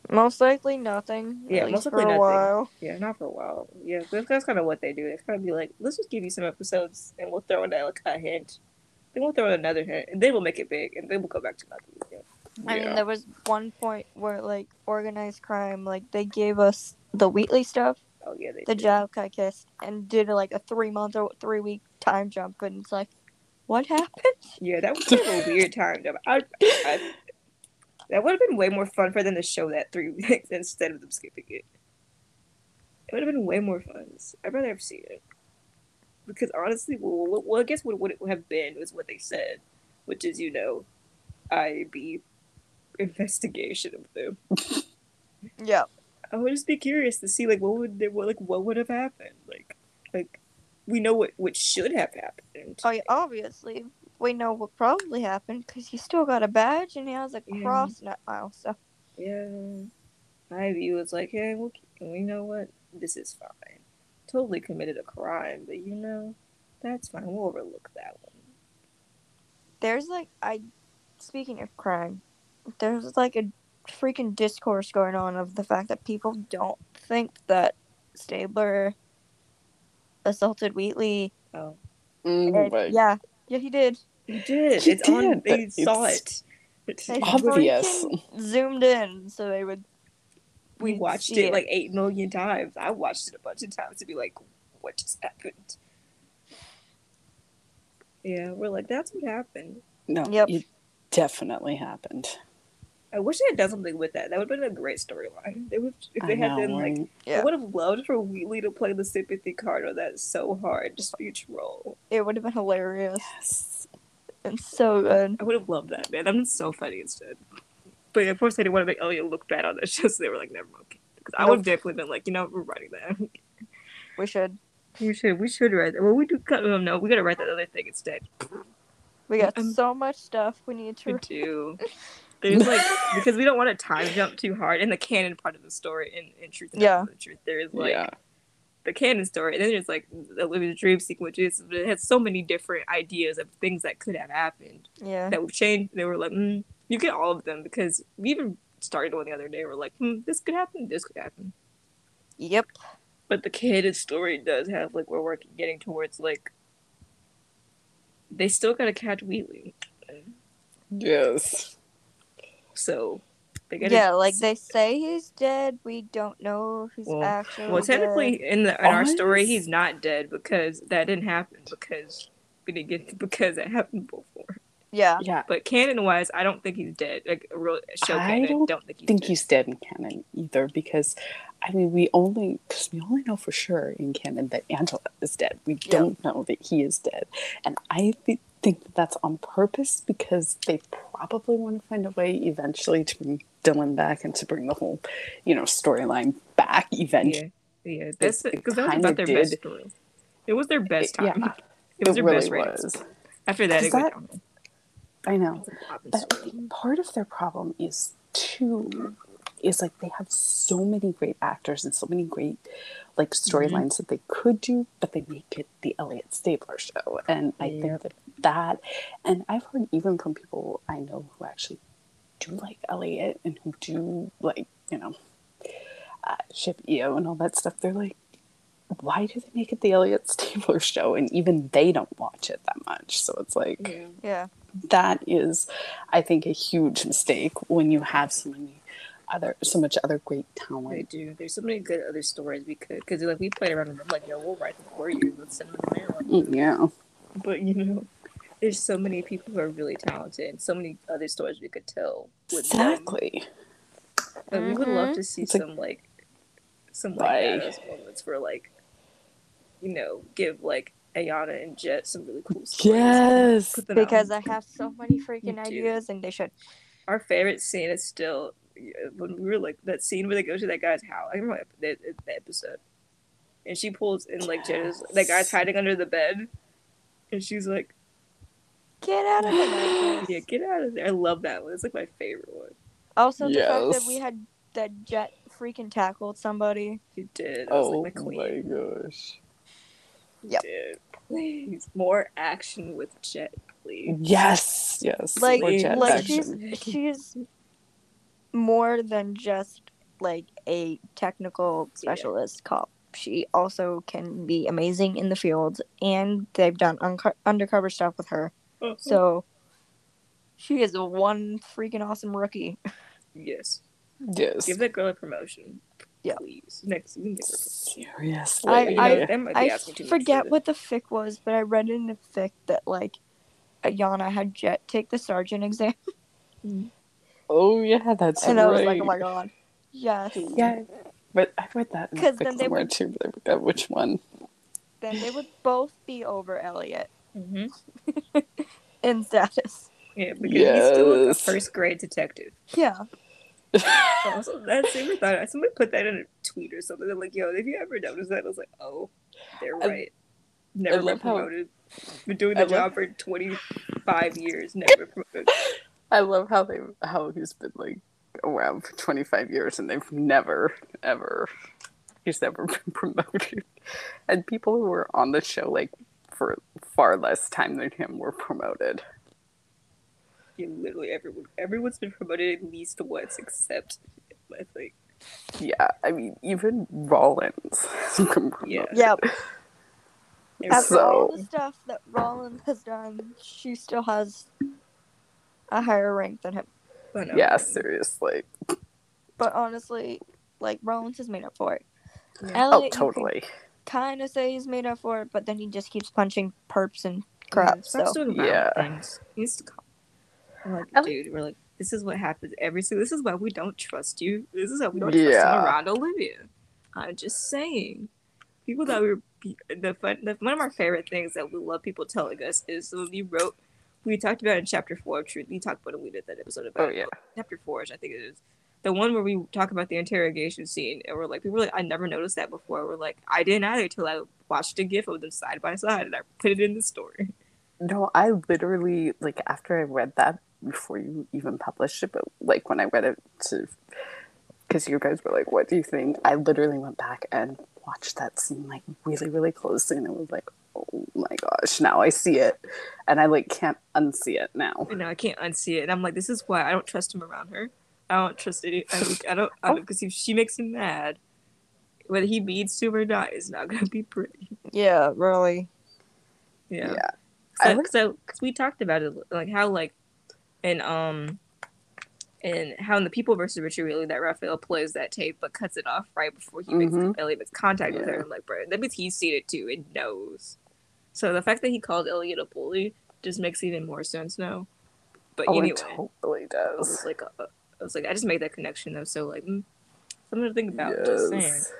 Most likely nothing. Yeah, most likely for a nothing. while. yeah, not for a while. Yeah, that's, that's kind of what they do. It's kind of be like, let's just give you some episodes, and we'll throw in that like a hint. Then we'll throw in another hint, and then we'll make it big, and then we'll go back to nothing. again. I Yeah. mean, there was one point where like organized crime, like they gave us the Wheatley stuff, Oh yeah, they the did. Kiss, and did like a three month or three week time jump, and it's like, what happened? Yeah, that was kind of a weird time. Though. I, I, that would have been way more fun for them to show that three [LAUGHS] weeks instead of them skipping it. It would have been way more fun. I'd rather have seen it. because honestly, well, well, I guess what would it have been was what they said, which is you know, IAB investigation of them. [LAUGHS] Yeah. I would just be curious to see like what would they, what like what would have happened like like we know what what should have happened. Oh, yeah, obviously. We know what probably happened because he still got a badge and he has a Yeah. cross now. Oh, so Yeah, Ivy was like, "Hey, well, we know what this is fine. Totally committed a crime, but you know, that's fine. We'll overlook that one." there's like I, speaking of crime, there's like a freaking discourse going on of the fact that people don't think that Stabler assaulted Wheatley. Oh, Mm, And- but yeah, yeah, he did. he did. He it's on. did, They but saw it's- it. They Obvious. zoomed in so they would. we watched see it like eight million times. I watched it a bunch of times to be like, "What just happened?" Yeah, we're like, "That's what happened." no, Yep. it definitely happened. I wish they had done something with that. That would have been a great storyline. They would, if they I had know, been like. Yeah. I would have loved for Wheatley to play the sympathy card on that so hard, just for each role. It would have been hilarious Yes. and so good. I would have loved that, man. That was so funny instead. But of course, they didn't want to make Elliot look bad on that [LAUGHS] show, so they were like, never mind. Because I would have definitely been like, you know, we're writing that. We should. We should, we should write that. Well, we do. Um, no, we gotta write that other thing instead. We got Um, so much stuff we need We to. do. [LAUGHS] There's like [LAUGHS] because we don't want to time jump too hard in the canon part of the story. In, in truth, and Yeah. the truth, there is like yeah. the canon story, and then there's like the Living dream sequences. But it has so many different ideas of things that could have happened Yeah. that would changed. They were like, mm, you get all of them because we even started one the other day. We're like, hmm, this could happen, this could happen. Yep. But the canon story does have like we're working getting towards like they still gotta catch Wheatley, Yes. So they gotta Yeah, like they say he's dead. We don't know if he's Well- actually. Well, technically, in the in our story, he's not dead because that didn't happen because we didn't get [LAUGHS] because it happened before. Yeah. Yeah. But canon wise, I don't think he's dead. Like real show I canon, I don't don't think he's think dead. he's dead in canon either because I mean we only because we only know for sure in canon that Angela is dead. We Yeah. don't know that he is dead, and I th- think that that's on purpose because they probably want to find a way eventually to bring Dylan back and to bring the whole you know storyline back eventually. Yeah, yeah. That's because that was about their best story. It was their best It- yeah. time. It was It their really best was. After that, it Because went. I know. It was a poppin' But part of their problem is too is like they have so many great actors and so many great like storylines that they could do, but they make it the Elliot Stabler show. And I Yeah. think that that and I've heard even from people I know who actually do like Elliot and who do like, you know, uh, ship EO and all that stuff, they're like why do they make it the Elliot [LAUGHS] Stabler show? And even they don't watch it that much. So it's like Yeah. Yeah. that is i think a huge mistake when you have so many other so much other great They talent do. There's so many good other stories we could, because like we played around with them, like, yo, we'll write them for you. Let's send them in the mail. Mm, yeah But you know, there's so many people who are really talented, and so many other stories we could tell. With them. exactly But we would love to see It's some like some like badass moments for like, you know, give like Ayanna and Jet some really cool stories. yes Put them out. Because I have so many freaking ideas and they should. our favorite scene is still when we were like that scene where they go to that guy's house. I remember that, that episode, and she pulls in like Jenna's. That guy's hiding under the bed, and she's like, Get out of there. "Yeah, get out of there." I love that one. It's like my favorite one. Also, the fact that we had that jet freaking tackled somebody. He did. I was oh like my my gosh He Yep. did. Please, more action with Jet, please. yes yes Like, More jet like action. she's she's more than just like a technical Yeah. specialist cop. She also can be amazing in the field, and they've done unco- undercover stuff with her. Uh-huh. So she is one freaking awesome rookie. yes, yes give that girl a promotion. Yeah. please. Next season, give her. a seriously I- I- You know, that I asking too much forget what the fic was, but I read in the fic that like Ayanna had Jet take the sergeant exam, oh yeah that's and right I was like, oh my god, yes. yeah but i read that in 'Cause the then they somewhere would- too but i forgot which one then they would both be over Elliot hmm [LAUGHS] in status. Yeah, because he's still a first grade detective. Yeah. [LAUGHS] Also, that's super thought. I somebody put that in a tweet or something. They're like, "Yo, have you ever noticed that?" I was like, "Oh, they're I- right. Never been love how- promoted. Been doing I the love- job for twenty five years. [LAUGHS] Never promoted." I love how they how he's been like around for 25 years and they've never ever he's never [LAUGHS] been promoted. And people who were on the show like for far less time than him were promoted. Yeah, literally everyone. Everyone's been promoted at least once, except I think. Yeah, I mean even Rollins has been promoted. Yeah. Yep. After So- all the stuff that Rollins has done, she still has a higher rank than him. But, um, Yeah, seriously. But honestly, like Rollins has made up for it. Yeah. Oh, totally. kind of say he's made up for it, but then he just keeps punching perps and crap. Yeah, so doing violent Yeah. things. He needs to calm. Like, I like- dude, we're like, this is what happens every single. This is why we don't trust you. This is how we don't trust him Yeah. around Olivia. I'm just saying. People that we were the fun. The, one of our favorite things that we love people telling us is when we wrote. We talked about in chapter four of Truth. We talked about it. We did that episode about. Oh, yeah. Chapter four, I think it is. The one where we talk about the interrogation scene, and we're like, people were like, I never noticed that before. We're like, I didn't either until I watched a gif of them side by side, and I put it in the story. No, I literally like after I read that before you even published it, but like when I read it to because you guys were like, "What do you think?" I literally went back and watched that scene like really, really closely, and it was like, "Oh my gosh!" Now I see it, and I like can't unsee it now. you know, I can't unsee it. And I'm like, this is why I don't trust him around her. I don't trust any. I, I don't. I don't because if she makes him mad, whether he beats to or not, is not gonna be pretty. yeah, really. Yeah. Yeah. So, like- so, because we talked about it, like how like, and um, and how in the People versus Richard Wheatley that Rafael plays that tape but cuts it off right before he makes Mhm. Elliot makes contact with her. I'm like, bro, that means he's seen it too and knows. So the fact that he called Elliot a bully just makes even more sense now. But Oh, anyway. it totally I was does. like, uh, I was like, I just made that connection though. So like, mm, something to think about. Just saying. Yes.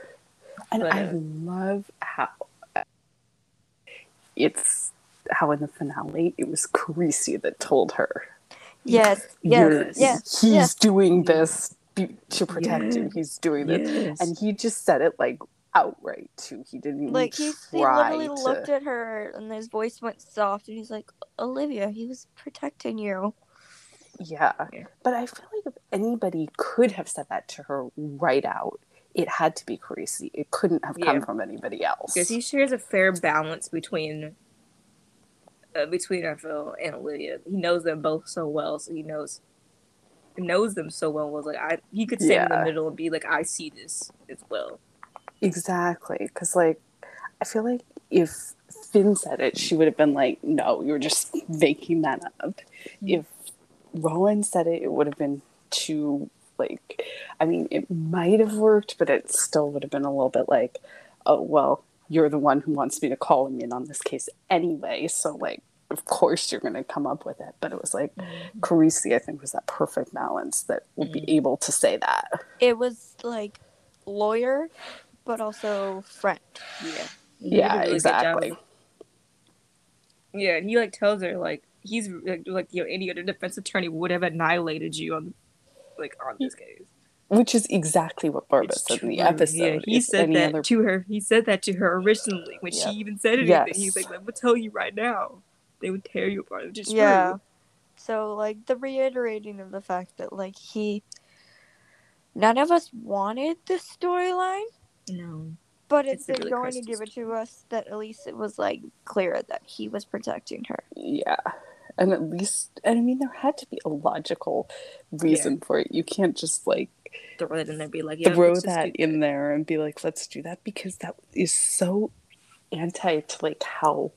And But, I uh, love how it's how in the finale it was Carisi that told her Yes, yes, yes, he's yes. doing this to protect him. He's doing this, Yes. and he just said it like outright too. He didn't even Like he, he try literally to. looked at her and his voice went soft and he's like, Olivia, he was protecting you. yeah. Yeah. but I feel like if anybody could have said that to her right out, it had to be Carisi. It couldn't have come Yeah. from anybody else. because he shares a fair balance between uh, between Rafael and Olivia. He knows them both so well, so he knows knows them so well. Was like I he could stand in the middle and be like, I see this as well. Exactly, because like I feel like if Finn said it, she would have been like, "No, you're just making that up." Mm. If Rowan said it, it would have been too like. I mean, it might have worked, but it still would have been a little bit like, "Oh well, you're the one who wants me to call him in on this case anyway, so like." Of course, you're going to come up with it, but it was like mm. Carisi. I think was that perfect balance that would be mm. able to say that. It was like lawyer, but also friend. Yeah, He Yeah, really exactly. Yeah, and he like tells her like he's like, like you know any other defense attorney would have annihilated you on like on this case. Which is exactly what Barba It's said in the episode. Yeah, he If said that other- to her. He said that to her originally when Yeah. she even said anything. Yes. He's like, "I'm gonna tell you right now, they would tear you apart." Which is Yeah. true. So like the reiterating of the fact that like he none of us wanted this storyline, No, but if It's a they're really going to give it to us, that at least it was like clear that he was protecting her. Yeah. And at least, and I mean, there had to be a logical reason for it. You can't just like throw that in there, and be like, yeah, throw let's that do in there and be like, let's do that because that is so anti to like how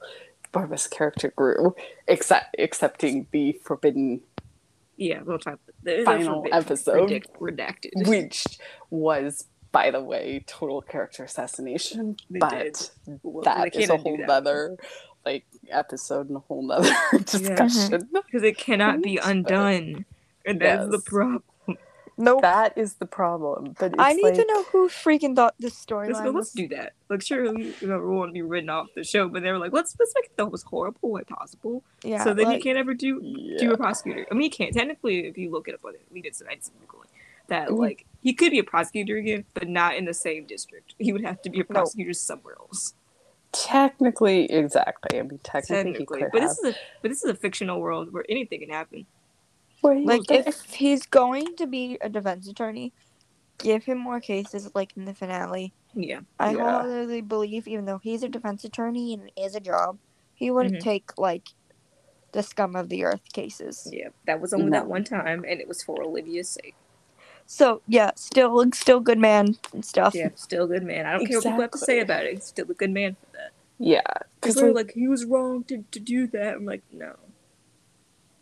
Barba's character grew, except accepting the forbidden, Yeah, we'll talk. The Final episode. Redacted. which was, by the way, total character assassination. They but did. Well, that they is a whole that. nother like episode and a whole nother [LAUGHS] discussion. [LAUGHS] because it cannot be undone, and that's the Yes. problem. Nope. That is the problem. But I it's need to know who freaking thought this Let's, storyline go, was. let's do that. Like, sure, you know, we won't be written off the show, but they were like, let's let's make it the most horrible way possible. Yeah. so then like, you can't ever do do a prosecutor. I mean, you can't technically if you look it up on it. We did some I did some Googling that like he could be a prosecutor again, but not in the same district. He would have to be a prosecutor somewhere else. Technically, exactly. I mean, technically, Technically, but have. this is a but this is a fictional world where anything can happen. Right, Like but- if he's going to be a defense attorney, give him more cases like in the finale. Yeah, I Yeah. wholeheartedly believe, even though he's a defense attorney and it is a job, he wouldn't Mhm. take like the scum of the earth cases. yeah. That was only No. that one time, and it was for Olivia's sake. So yeah, still still good man and stuff. Yeah, still good man. I don't care what people have to say about it. He's still a good man for that. yeah, Because because they're like, like, he was wrong to, to do that. I'm like, no.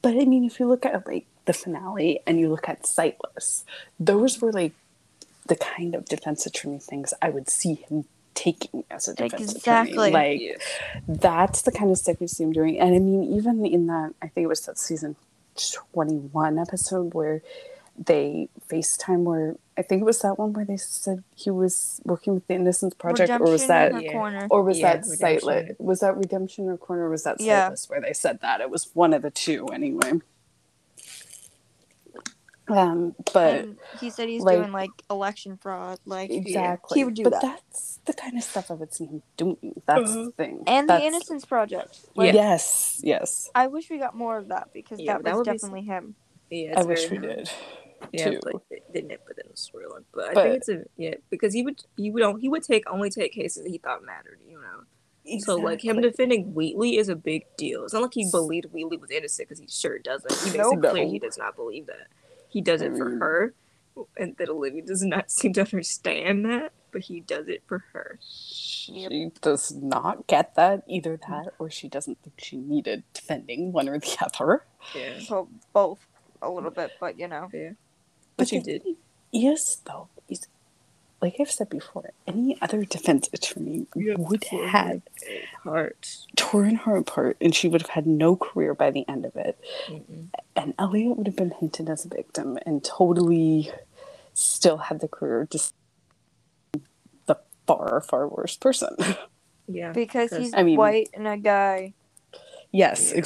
but I mean, if you look at like the finale and you look at Sightless, those were like the kind of defense attorney things I would see him taking as a defense Exactly. attorney. Like Yeah. that's the kind of stuff you see him doing. And I mean, even in that, I think it was that season 21 episode where they FaceTime where I think it was that one where they said he was working with the Innocence Project or was that in the Yeah. corner. or was Yeah, that Sightless? Redemption. Was that Redemption or Corner or was that Yeah. Where they said that? It was one of the two anyway. Um, but and he said he's like- doing like election fraud, like exactly. he would do but that. that's the kind of stuff I would see him doing. That's Uh-huh. the thing. and That's- the Innocence Project. Like, Yes, yes. I wish we got more of that because Yeah, that that was would be definitely him. Yeah, I wish we very- did. Yeah, too. but they didn't put that in the storyline. But I think it's a yeah because he would he would he would take only take cases that he thought mattered. You know, so like him defending Wheatley is a big deal. It's not like he believed Wheatley was innocent because he sure doesn't. He makes Nope. it clear No. he does not believe that. He does it for Mm. her, and that Olivia does not [LAUGHS] seem to understand that, but he does it for her. She does not get that either that or she doesn't think she needed defending one or the other. Yeah, So both a little bit, but you know. yeah. But But she did. thing is though, is like I've said before, any other defense attorney would have Heart. torn her apart and she would have had no career by the end of it. Mm-mm. And Elliot would have been hinted as a victim and totally still had the career just the far, far worse person. [LAUGHS] Yeah. Because 'cause- he's I mean- white and a guy. yes, Yeah.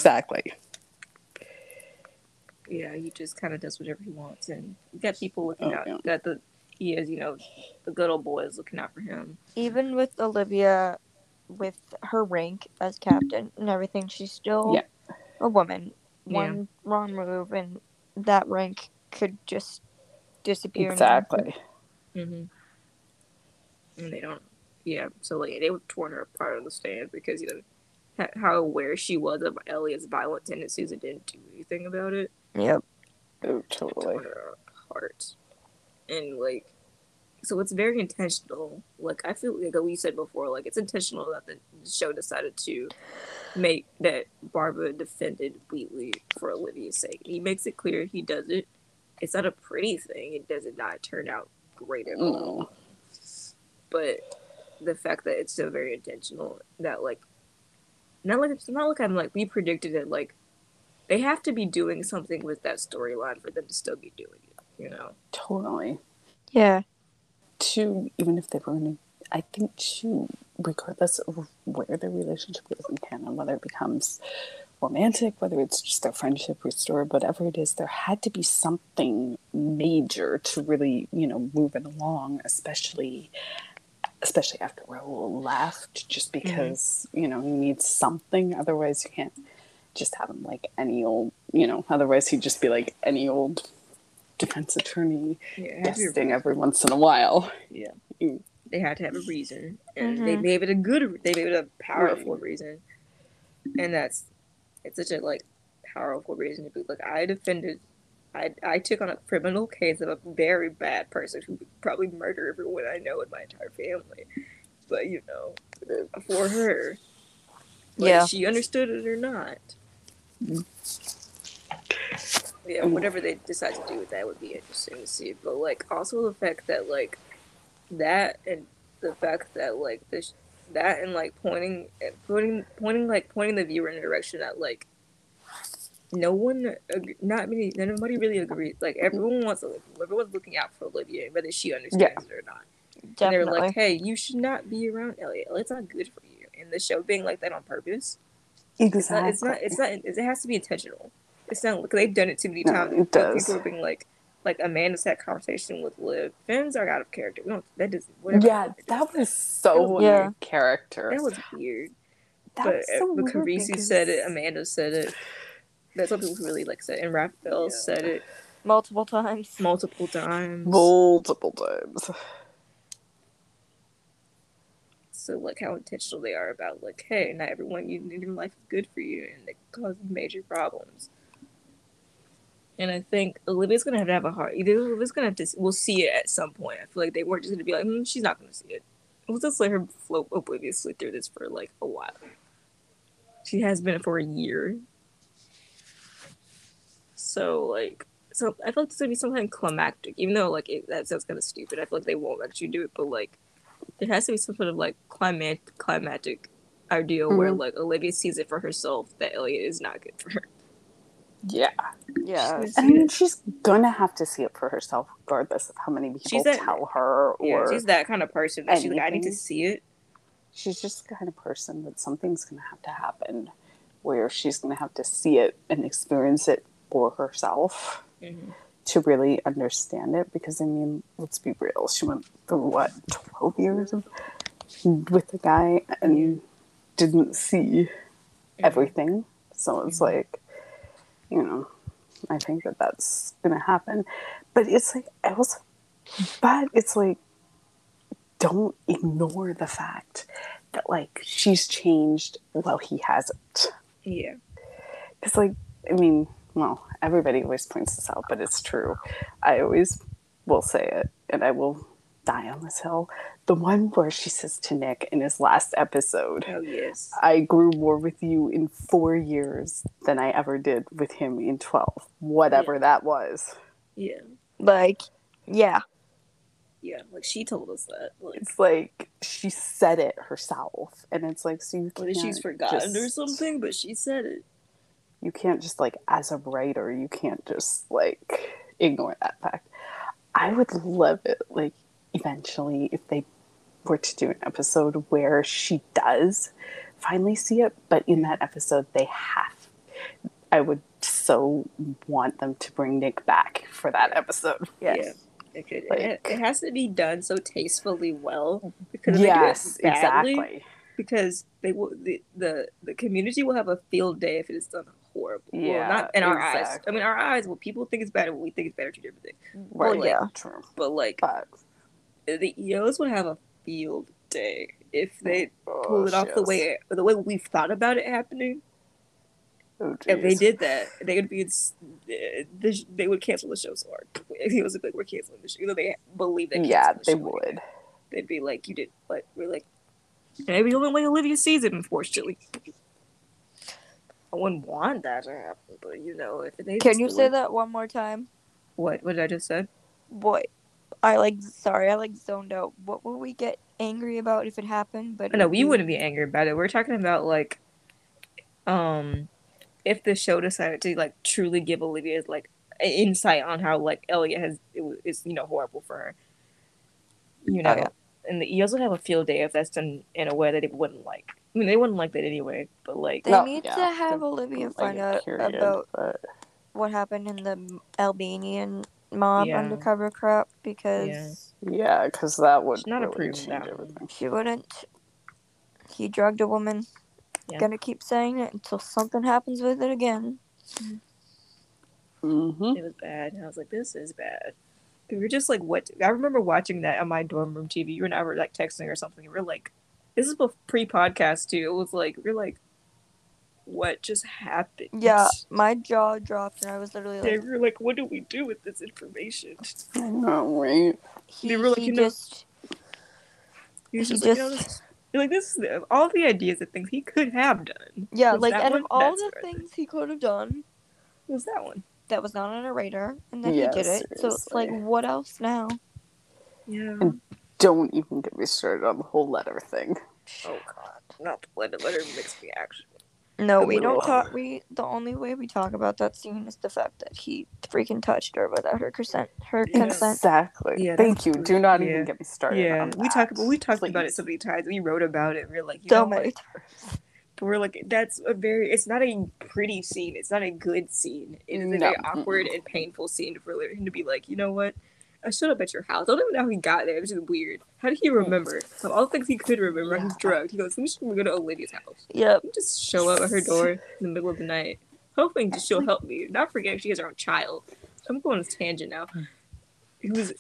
Exactly. yeah, he just kind of does whatever he wants, and you got people looking Oh, out yeah. that the he is, you know, the good old boy is looking out for him. Even with Olivia, with her rank as captain and everything, she's still Yeah. a woman. Yeah. One wrong move and that rank could just disappear. Exactly. Mm-hmm. And they don't, yeah. So like they were torn her apart on the stand because you know ha- how aware she was of Elliot's violent tendencies and didn't do anything about it. Yep. Oh, totally. Torn her apart, and like. So it's very intentional. Like I feel like we said before, like it's intentional that the show decided to make that Barba defended Wheatley for Olivia's sake. He makes it clear he does it. It's not a pretty thing. It does not turn out great at all. No. But the fact that it's so very intentional that like not like it's not like I'm like we predicted it like they have to be doing something with that storyline for them to still be doing it, you know. Totally. Yeah. Two, even if they were going to, I think, two, regardless of where their relationship goes in canon, whether it becomes romantic, whether it's just their friendship restored, whatever it is, there had to be something major to really, you know, move it along, especially. Especially after Raul left, just because you know you need something. Otherwise, you can't just have him like any old, you know. Otherwise, he'd just be like any old defense attorney Yeah, it had to be a guesting every once in a while. Yeah. You- they had to have a reason, and they Mhm. gave it a good. They gave it a powerful reason, and that's it's such a like powerful reason to be like I defended. I, I took on a criminal case of a very bad person who would probably murder everyone I know in my entire family, but you know, for her, whether Yeah. she understood it or not. Yeah, um, whatever they decide to do with that would be interesting to see. But like, also the fact that like that and the fact that like this that and like pointing and pointing pointing like pointing the viewer in a direction that like no one, not many, nobody really agrees. Like everyone wants, Olivia. everyone's looking out for Olivia, whether she understands it or not. And they're like, "Hey, you should not be around Elliot. It's not good for you." And the show being like that on purpose, Exactly. it's not. It's not. It's not. It has to be intentional. It's not. Because they've done it too many times. No, it does. People are being like, like Amanda's had conversation with Liv. Finn's are out of character. We don't. That doesn't. Whatever. yeah, that was so Yeah. character. That was weird. That but was so uh, but weird Carisi because- said it. Amanda said it. That's what people really like said. And Rafael Yeah. said it Multiple times. multiple times. multiple times. So like how intentional they are about like, hey, not everyone you in your life is good for you, and it causes major problems. And I think Olivia's gonna have to have a heart. Either Olivia's gonna have to. We'll see it at some point. I feel like they weren't just gonna be like, mm, she's not gonna see it. We'll just let her float obliviously through this for like a while. She has been for a year. So like, so I feel like it's gonna be something climactic, even though like it, that sounds kind of stupid. I feel like they won't actually do it, but like, there has to be some sort of like climat climatic ideal where Mhm. like Olivia sees it for herself that Elliot is not good for her. Yeah. Yeah. She's- I mean, she's gonna have to see it for herself, regardless of how many people She's that- tell her Yeah, or she's that kind of person that she's like, I need to see it. she's just the kind of person that something's going to have to happen where she's going to have to see it and experience it for herself to really understand it because i mean let's be real she went through what 12 years of, with the guy and didn't see everything. So it's Mhm. like you know i think that that's going to happen. But it's like i also but it's like don't ignore the fact that like she's changed while he hasn't. Yeah. it's like i mean well everybody always points this out but it's true i always will say it and i will die on this hill the one where she says to nick in his last episode Oh yes. i grew more with you in four years than i ever did with him in 12 whatever that was Yeah. Like, yeah. Yeah. Like she told us that. Like it's like she said it herself and it's like so you whether can't she's forgotten or just- something, but she said it. You can't just like as a writer you can't just like ignore that fact i would love it like eventually if they were to do an episode where she does finally see it but in that episode they have i would so want them to bring nick back for that episode Yes. Yeah. It, could, Like- it, it has to be done so tastefully well because yes they do it badly, exactly because they will the, the the community will have a field day if it is done horrible. well, Yeah, not in our eyes. I mean, our eyes. What people think is bad, and what we think is are two different things. right like- yeah. true But like the EOs would have a field day if they oh, pulled it oh, off the way the way we've thought about it happening. oh, If they did that, they would be. They would cancel the show so hard. It was like we're canceling the show. You know, they believe they. yeah the they would They'd be like, "You did what?" We're like, maybe the only way Olivia sees it, unfortunately. I wouldn't want that to happen, but you know, if they Can you say that one more time? What? What did I just said? Boy, I like. Sorry, I like zoned out. What would we get angry about if it happened? But No, we you- wouldn't be angry about it. We're talking about like, um, if the show decided to like truly give Olivia like insight on how like Elliot has it is you know horrible for her, you know, Oh, yeah. and the EOs would have a field day if that's done in a way that they wouldn't like. I mean, they wouldn't like that anyway, but like, They No, need yeah, to have Olivia find a out period, about but- what happened in the Albanian mob Yeah. undercover crap because Yeah, because that would Should not really approve that everything. she wouldn't. He drugged a woman. Yeah. Gonna keep saying it until something happens with it again. Mm-hmm. it was bad. And I was like, this is bad. We were just like, what? I remember watching that on my dorm room TV. You and I were like texting or something. We were like, this is pre podcast too. It was like, we are like, what just happened? Yeah, my jaw dropped and I was literally like, They like, were like, what do we do with this information? I know, right? he, they were like, he you know- just He was He just, like, you know, just- oh, this, you're like, this is the, all the ideas of things he could have done. yeah, Was like that out one? of all That's the right. things he could have done, was that one? that was not on a radar, and then Yeah, he did it. So it's like, what else now? Yeah. And- Don't even get me started on the whole letter thing. Oh God, not the letter. Letter makes me actually. No, we don't talk. We the only way we talk about that scene is the fact that he freaking touched her without her consent. Her consent. Exactly. Yeah, Thank you. Do not Yeah. even get me started. Yeah, on we talked. that, We talked about it so many times. We wrote about it. We are like, you So know what? many times. But we're like, that's a very. It's not a pretty scene. It's not a good scene. It is a No. very awkward and painful scene for him to be like, you know what? I showed up at your house. I don't even know how he got there. It was just weird. How did he hmm. remember? Of all the things he could remember, he's Yeah. drugged. He goes, let me just go to Olivia's house. Yep. Just show up at her door [LAUGHS] in the middle of the night, hoping that she'll help me. Not forgetting she has her own child. I'm going on this tangent now. Hmm. Who's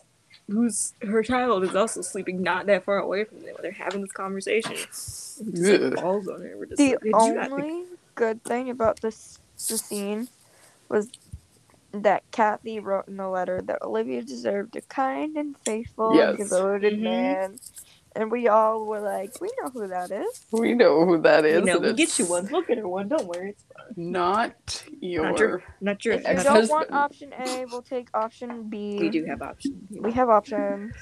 who's her child is also sleeping not that far away from them. They're having this conversation. Just like, Ugh. falls on her. We're just The like, only good thing about this the scene was that Kathy wrote in the letter that Olivia deserved a kind and faithful Yes. and devoted Mhm. man. And we all were like, we know who that is. We know who that is. You know, we'll get you one. We'll get her one. Don't worry. It's Not your. Not your- not your If you don't want option A, we'll take option B. We do have options. We have options.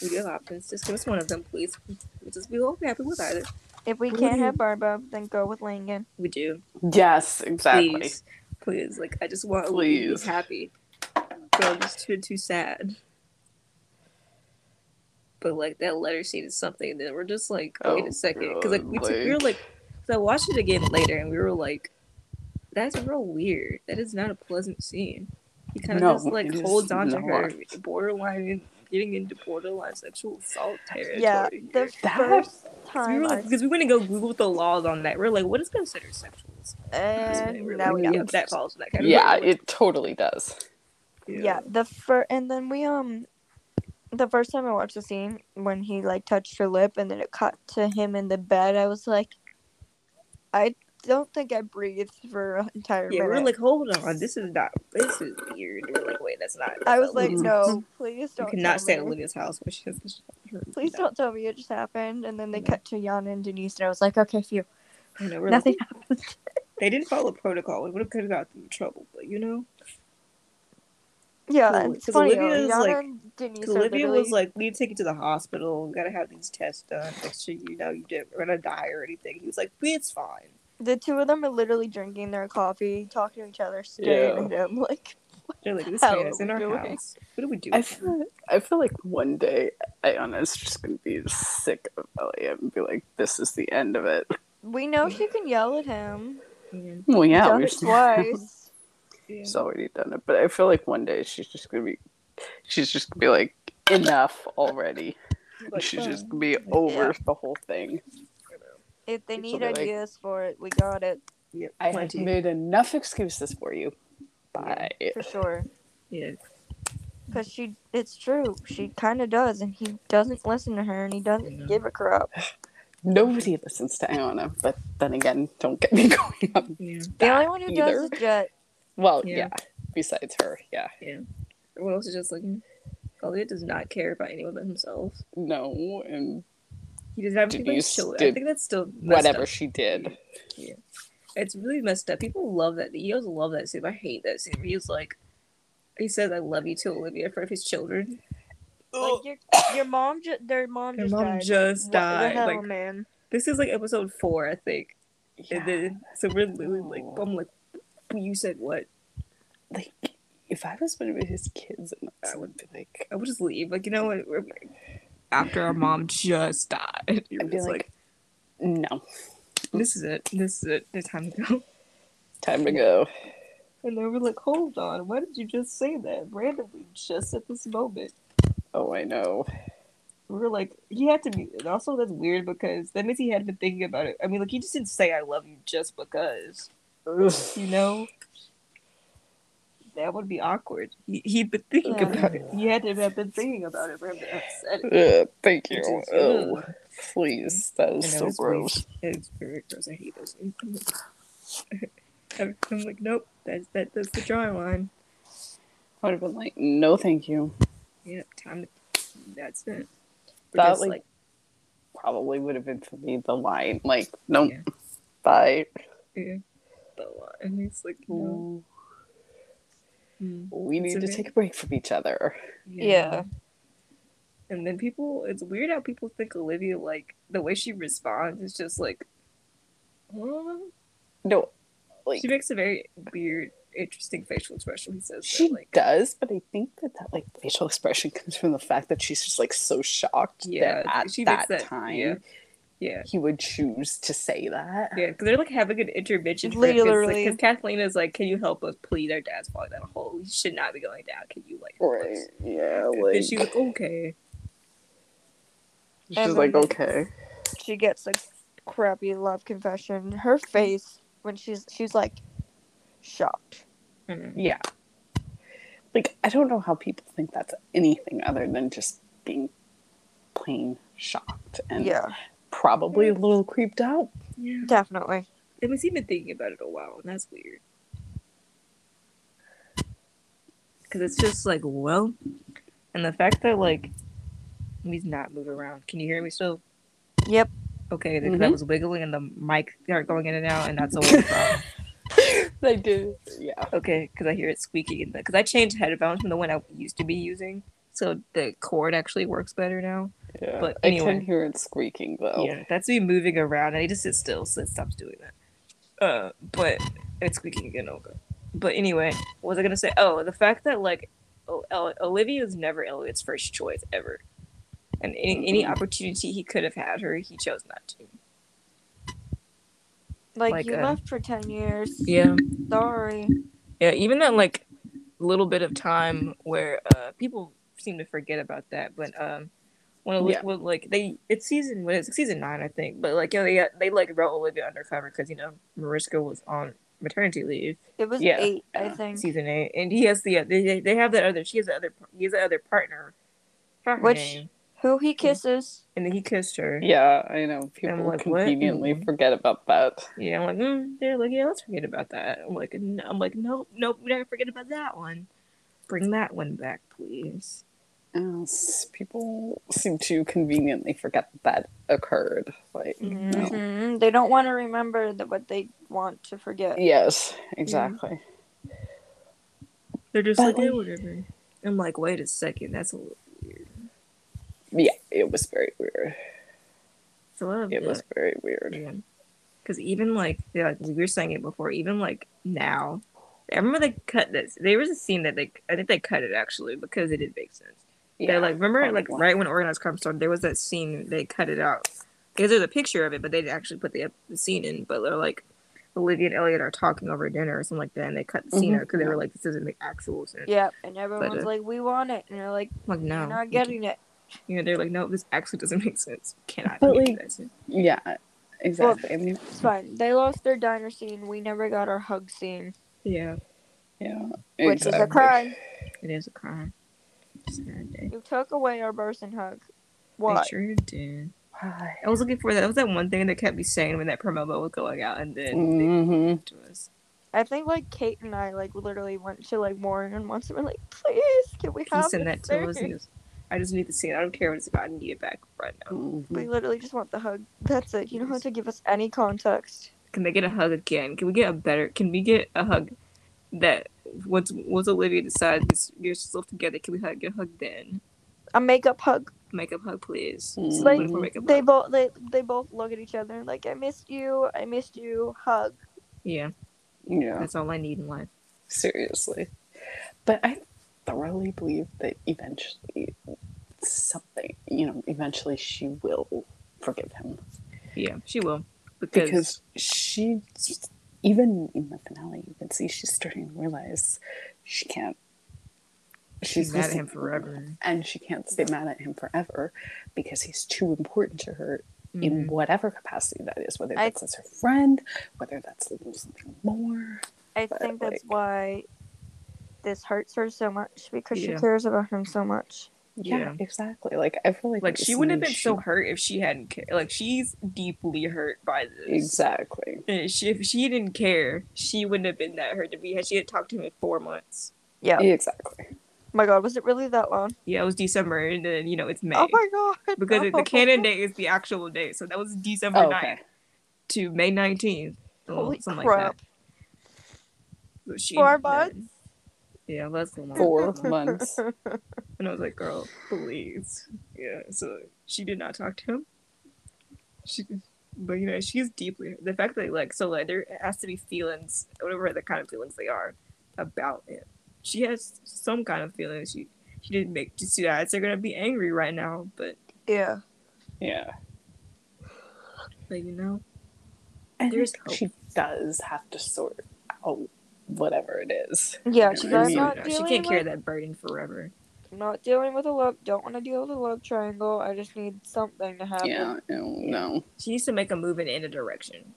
We do have options. Just give us one of them, please. We'll just be all happy with either. If we can't have Barba, then go with Langan. We do. Yes, exactly. Please. Please. Like, I just want Olivia to be happy. I'm just too, too sad. But, like, that letter scene is something that we're just like, wait Oh, a second. Because, like, we, took, we were like- like, so I watched it again later and we were like, that's real weird. That is not a pleasant scene. He kind of No, just, like, holds on to her, borderline, getting into borderline sexual assault territory. Yeah, here. the That- first we time were I like, because we went to go Google the laws on that. We are like, what is considered sexual assault? and We're now we yeah, know. that falls in that category. Yeah, We're it totally does. Yeah, the first, and then we um, the first time I watched the scene when he like touched her lip, and then it cut to him in the bed. I was like, I don't think I breathed for an entire Yeah, we're like, hold on, this is not, this is weird. We are like, wait, that's not. I was like, Olivia's no, house. please don't. cannot tell stay at me. Olivia's house. But she has, Please don't tell me it just happened. And then they No. cut to Yana and Denise, and I was like, okay, phew, I know, we're nothing Like, happened. [LAUGHS] they didn't follow protocol. It would have could have got them in trouble, but you know, Yeah, Cool, and funny. Olivia though, is, like- and Denise Olivia literally- was like, we need to take you to the hospital. Gotta have these tests done. Make sure you know you didn't gonna die or anything. He was like, it's fine. The two of them are literally drinking their coffee, talking to each other, staring Yeah. at him like, They're like, this hell man is in our doing? house. What do we do? I with him? feel, I feel like one day Ayanna's just gonna be sick of Elliot and be like, "This is the end of it." we know she can yell at him. Yeah. Well, yeah, Done we've it twice. [LAUGHS] Yeah. She's already done it, but I feel like one day she's just gonna be, she's just gonna be like, "Enough already." Like, she's just gonna be over Yeah. the whole thing. If they need be like- ideas for it, we got it Yep, I have made enough excuses for you. Bye. for sure. Yeah. Because she, it's true. She kind of does, and he doesn't listen to her, and he doesn't Yeah. give a crap. Nobody listens to Ayanna, but then again, don't get me [LAUGHS] going on Yeah. The only one who either. does is Jet. Well, Yeah. yeah. Besides her, yeah. Yeah. Everyone else is just like, Elliot does not care about anyone but himself. No, and He does not think Denise that's children. I think that's still whatever up. she did. Yeah. It's really messed up. People love that. He does love that scene. I hate that scene. Where he was like, he says, "I love you" to Olivia in front of his children. Like your, your mom, ju- their mom Your just mom died. just What died. the hell, Like man? this is like episode four, I think. Yeah. And then so we're literally like, I'm like, you said what? like if I was one of his kids, I I would be like, I would just leave. Like you know what? We're- After our mom just died, I'd be just like, like, no, this is it. This is it. It's time to go. time to go. And they were like, hold on, why did you just say that randomly just at this moment? Oh, I know. We were like, he had to be. And also, that's weird because that means he had been thinking about it. I mean, like, he just didn't say, I love you just because, you know? That would be awkward. He, he'd been thinking Yeah. about it. He had to have been [LAUGHS] thinking about it for him to have said it. Ugh, thank you. Which is- Oh, ugh. please, that I is know, so it's gross. It's very gross. I hate those things. I'm [LAUGHS] I'm like, nope, that's, that, that's the drawing line. I would have been like, no, thank you. Yep, time to. That's it. That Because, like, probably would have been for me the line. Like, nope, Yeah. bye. yeah, the line. And It's like, no. Mm. We It's need to ama- take a break from each other. Yeah. And then people, it's weird how people think Olivia, like, the way she responds is just like, huh? no, like She makes a very weird, interesting facial expression. He says she that, like, does, but I think that that like facial expression comes from the fact that she's just like so shocked yeah, that at she that, that time Yeah, yeah. he would choose to say that. Yeah, because they're like having an intervention. Because Literally. like, Kathleen is like, "Can you help us, please? Our dad's falling down a hole. He should not be going down. Can you like?" help Right. us?" Yeah. And Like she's like, "Okay." she's And like, okay. she gets a crappy love confession. Her face when she's she's like shocked. Mhm. Yeah. Like I don't know how people think that's anything other than just being plain shocked and Yeah, probably a little creeped out. Yeah. definitely. And he's been thinking about it a while, and that's weird. Because it's just like, well, and the fact that like he's not moving around. Can you hear me still? Yep. Okay, because Mhm. I was wiggling and the mic started going in and out, and that's a weird problem. [LAUGHS] They do. Yeah. Okay, because I hear it squeaking because I changed headphones from the one I used to be using, so the cord actually works better now. Yeah. But I can hear it squeaking though. Yeah, that's me moving around. I need to sit still, so it stops doing that. Uh, but it's squeaking again. Okay. But anyway, what was I gonna say? Oh, the fact that like O- O- Olivia was never Elliot's first choice ever, and any, any Mhm. opportunity he could have had her, he chose not to. Like, Like, you uh, left for ten years. Yeah, Sorry. yeah. Even that like little bit of time where uh people seem to forget about that, but um. When Oli- Yeah. when, like they, it's season what is it, season nine, I think. But like, you know, they they like wrote Olivia undercover because you know Mariska was on maternity leave, It was Yeah, eight, I think. season eight, and he has the they, they have that other she has the other he has the other partner, Which- name, Who he kisses. and then he kissed her. Yeah, I know. People like, conveniently Mm. forget about that. Yeah, I'm like, mm, they're like, yeah, let's forget about that. I'm like, I'm like, nope, nope, we never forget about that one. Bring that one back, please. Yes, people seem to conveniently forget that, that occurred. Like, no. Mhm. They don't want to remember that what they want to forget. yes, exactly. They're just But, like, yeah, like- whatever. I'm like, wait a second, that's a little weird. Yeah, it was very weird. So It that. was very weird. Yeah. Because even like, yeah, like we were saying it before, even like now, I remember they cut this. There was a scene that they, I think they cut it actually because it didn't make sense. Yeah, like remember like probably. right when organized crime started, there was that scene they cut it out because there's a picture of it, but they didn't actually put the, the scene in. But they're like Olivia and Elliot are talking over dinner or something like that, and they cut the scene Mhm. out because they were like, this doesn't make actual sense. Yeah, and everyone's uh, like, "We want it," and they're like, like no, "You're not getting it." You know, they're like, no, this actually doesn't make sense. Cannot But, make like, that sense. Yeah, exactly. I mean, It's fine. They lost their diner scene. We never got our hug scene, Yeah, yeah, which exactly. is a crime. it is a crime. Sad. You took away our person hug. What? Why? sure did. Why? I was looking for that. That was that one thing that kept me saying when that promo was going out, and then they hmm gave it to us. I think like Kate and I like literally went to like Warren and once and we're like, "Please, can we Can you have send this that to us? just- I just need to see it. I don't care what it's about. I need it back right now. Mhm. We literally just want the hug. That's it. You don't have to give us any context. Can they get a hug again? Can we get a better? Can we get a hug that once once Olivia decides to get yourself together? Can we hug, get a hug then? A makeup hug. Makeup hug, please. Mm. Just Like, makeup They hug. both they they both look at each other and like, "I missed you. I missed you. Hug." Yeah, Yeah, that's all I need in life. seriously. But I thoroughly believe that eventually something, you know, eventually she will forgive him. Yeah, she will because, because she even in the finale you can see she's starting to realize she can't she's mad at him forever. and she can't stay mad at him forever because he's too important to her in Mhm. whatever capacity that is whether I- that's as her friend whether that's something more I But, think that's why this hurts her so much because she cares about him so much. Yeah, Yeah. exactly like i feel like Like she wouldn't have been scene so hurt if she hadn't cared. Like she's deeply hurt by this. exactly And she, if she didn't care, she wouldn't have been that hurt to be. Had she had talked to him in four months. Yeah. exactly Oh my god, was it really that long? Yeah, it was December, and then you know it's May Oh my god. because the [LAUGHS] no. canon date is the actual date. So that was December oh, 9th okay to May nineteenth. Holy something crap. Like that. So she, Four months? Yeah, less than one. four months [LAUGHS] And I was like, girl, please. Yeah. So she did not talk to him. She But you know, she's deeply the fact that like so like there has to be feelings, whatever the kind of feelings they are, about it. She has some kind of feelings. She she didn't make just two eyes. They're gonna be angry right now, but Yeah. Yeah. but you know, I There's think she does have to sort out whatever it is. Yeah, she's know what I like, not she can't carry with, that burden forever. I'm not dealing with a love. Don't want to deal with a love triangle. I just need something to happen. Yeah, no, no. She needs to make a move in, in a direction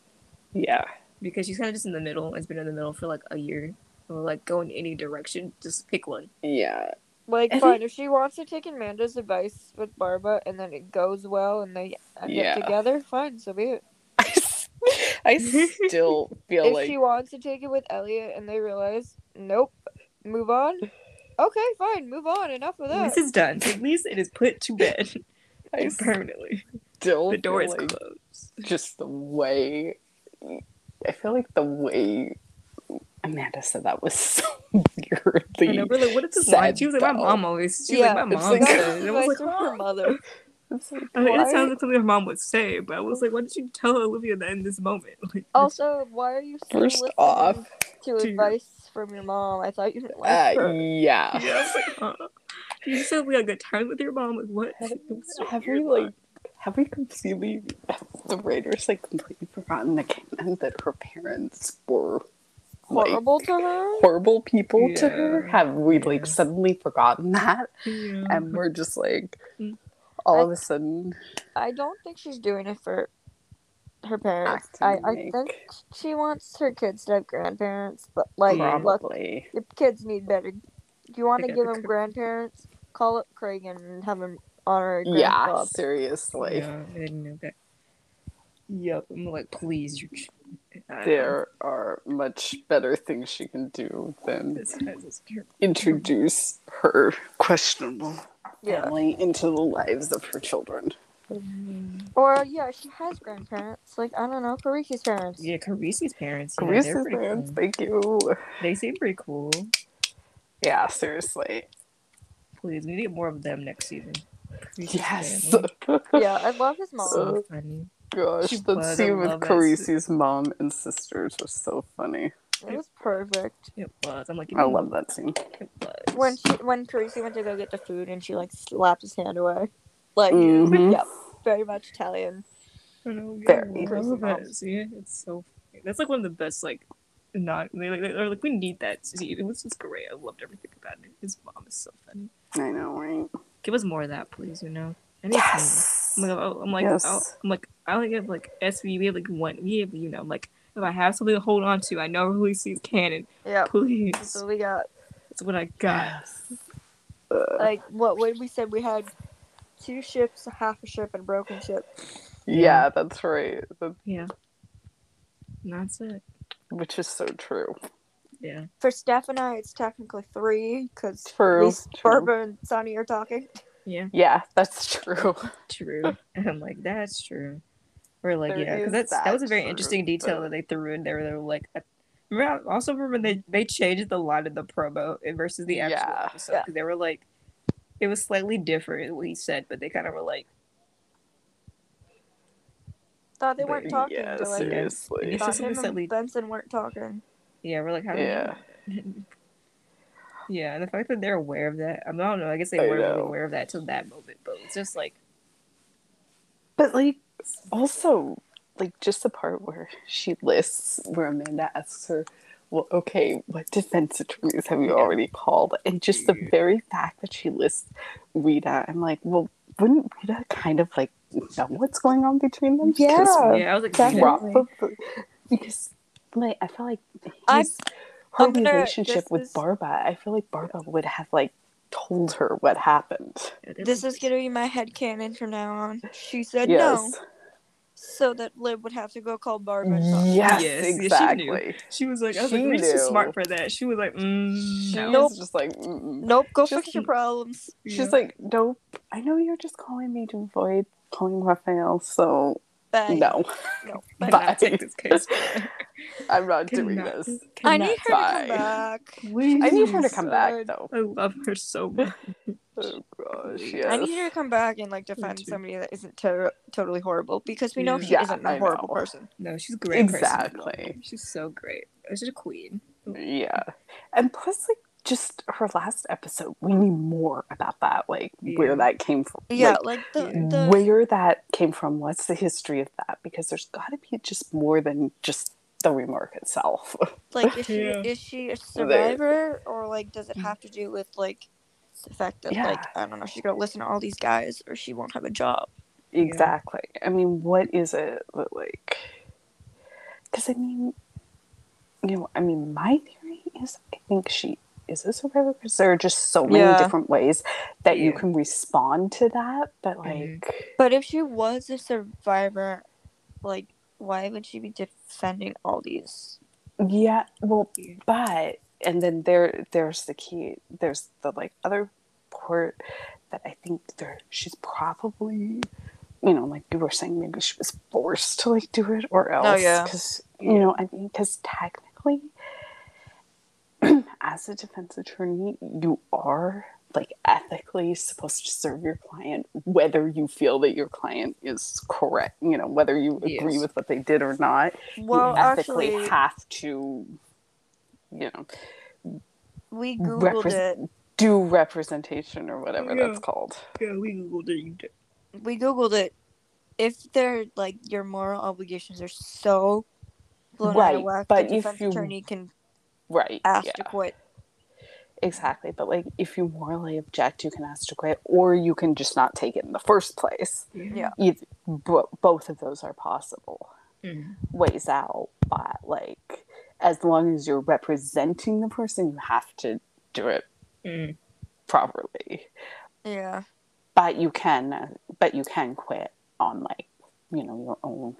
Yeah. because she's kind of just in the middle. It's been in the middle for like a year. Or like go in any direction, just pick one. Yeah. Like, I fine, think- if she wants to take Amanda's advice with Barba and then it goes well and they end Yeah. up together, fine, so be it. I, s- [LAUGHS] I still feel like if like she wants to take it with Elliot and they realize, nope, move on, okay, fine, move on, enough of that. This is done. At least it is put to bed [LAUGHS] I [LAUGHS] permanently. still The door is like closed. just the way I feel like the way Amanda said that was so weirdly I know, we're like, what is this line? She was like, my mom always. She was Yeah, like, my mom like- said. And I was Advice like, her mother. It's like, I mean, it sounds like something her mom would say, but I was like, why did you tell Olivia that in this moment? [LAUGHS] Like, Also, why are you still First off, to to- advice from your mom? I thought you didn't like uh, her. yeah. [LAUGHS] yeah, like, huh? You said we had a good time with your mom. Like, what? Have, It was so have weird, we like have we completely [LAUGHS] the writers like completely forgotten the canon that her parents were like, Horrible to her. horrible people to her? Have we like Yeah. suddenly forgotten that? Yeah. And we're just like Mm. All I- of a sudden I don't think she's doing it for her parents. I, I think she wants her kids to have grandparents, but like, look, probably your kids need better. If you want to give them cr- grandparents, call up Craig and have him honor a yeah, grandpa. seriously. yeah, I didn't know that. Yep. I'm like, please. You're... I know. There are much better things she can do than This guy's just terrible. introduce her questionable Yeah. Family into the lives of her children. Mm-hmm. Or yeah, she has grandparents. Like I don't know, Kariki's parents. Yeah, Carisi's parents. Yeah, Carisi's parents, cool. thank you. They seem pretty cool. Yeah, seriously. Please, we need more of them next season. Carisi's Yes. [LAUGHS] Yeah, I love his mom. So funny. Gosh, She that was, I scene with love that Carisi's mom and sisters was so funny. It was perfect. It was. I'm like, I love that scene. It was. When she when Carisi went to go get the food and she like slapped his hand away. Like Mhm. [LAUGHS] yeah, very much Italian. I know, Very yeah, I love mom. See, it's so. That's like one of the best. Like, not they like, they're like we need that. See, it was just great. I loved everything about it. His mom is so funny. I know, right? Give us more of that, please. You know. I need Yes. some- I'm like, oh, I'm like, Yes. oh, I'm like, I only have like SV. We have like one. We have, you know, like if I have something to hold on to, I know who sees canon. Yeah. Please, So we got that's what I got. Like what what we said we had two ships, a half a ship, and a broken ship. yeah, that's right. That- Yeah. And that's it. which is so true. Yeah. For Steph and I, it's technically three because True, at least true. Barba and Sonny are talking. Yeah. Yeah, that's true. True. [LAUGHS] And I'm like, that's true. Or like, There yeah, because that's that was a very truth, interesting detail but- that they threw in there. They were like, I remember, I also remember they they changed the line of the promo versus the actual Yeah. episode. Yeah. 'cause They were like, it was slightly different what he said, but they kind of were like, Thought they weren't talking. Yeah, They're like, seriously. Thought him slightly- and Benson weren't talking. yeah, we're like, how? Yeah. [LAUGHS] yeah, and the fact that they're aware of that, I, mean, I don't know. I guess they I weren't know. aware of that till that moment, but it's just like, But like also like just the part where she lists where Amanda asks her, Well, okay, what defense attorneys have you Yeah. already called? And just the very fact that she lists Rita, I'm like, well, wouldn't Rita kind of like know what's going on between them? Yeah. Because yeah, I was like, definitely. probably because like I feel like his, her I'm gonna- relationship with is- Barba, I feel like Barba would have like told her what happened. This is gonna be my head canon from now on. She said no, so that Liv would have to go call Barba. and talk. Yes, Yes, yeah, she knew. exactly. She was like, I was She like, Reese is knew. smart for that. She was like, mm, She no. Nope. was just like, mm-mm. Nope, go Just- fix your problems. she's Yeah. like, nope. I know you're just calling me to avoid calling Rafael, so [LAUGHS] [LAUGHS] Bye. no, No. I Bye. cannot take this case. further. [LAUGHS] I'm not doing Cannot- this. I need her Bye. to come back. I need her to come back though. I love her so oh, much. Oh gosh. she Please. is. I need her to come back and like defend somebody that isn't to- totally horrible because we know Yeah. she Yeah, isn't I a horrible know. person. No, she's a great. person. Exactly. She's so great. She's a queen. Yeah. And plus, like, just her last episode, we need more about that, like, Yeah. where that came from. Yeah, Like, like, the, the where that came from, what's the history of that? Because there's got to be just more than just the remark itself. [LAUGHS] like is she Yeah. is she a survivor or like does it mm. have to do with like the fact that Yeah. like I don't know she's gonna listen to all these guys or she won't have a job. exactly. I mean, what is it that, like, because I mean, you know, I mean, my theory is I think she is this a survivor because there are just so many Yeah. different ways that you can respond to that. But, Mhm. like, But if she was a survivor, like why would she be defending all these? Yeah, well, but and then there there's the key. There's the like other part that I think there she's probably you know like you were saying maybe she was forced to like do it or else Oh, yeah. because you know I mean because technically as a defense attorney you are like ethically supposed to serve your client whether you feel that your client is correct you know whether you agree Yes. with what they did or not Well, you ethically actually, have to, you know, we googled represent- it. do representation or whatever Yeah. that's called. Yeah, we googled it. You did. We googled it. If they're like your moral obligations are so blown out Right, of whack, but the if defense you- attorney can Right. ask yeah, to quit. exactly. But like, if you morally object, you can ask to quit, or you can just not take it in the first place. Yeah. Either, bo- both of those are possible Mhm. ways out. But like, as long as you're representing the person, you have to do it Mhm. properly. Yeah. but you can but you can quit on like you know your own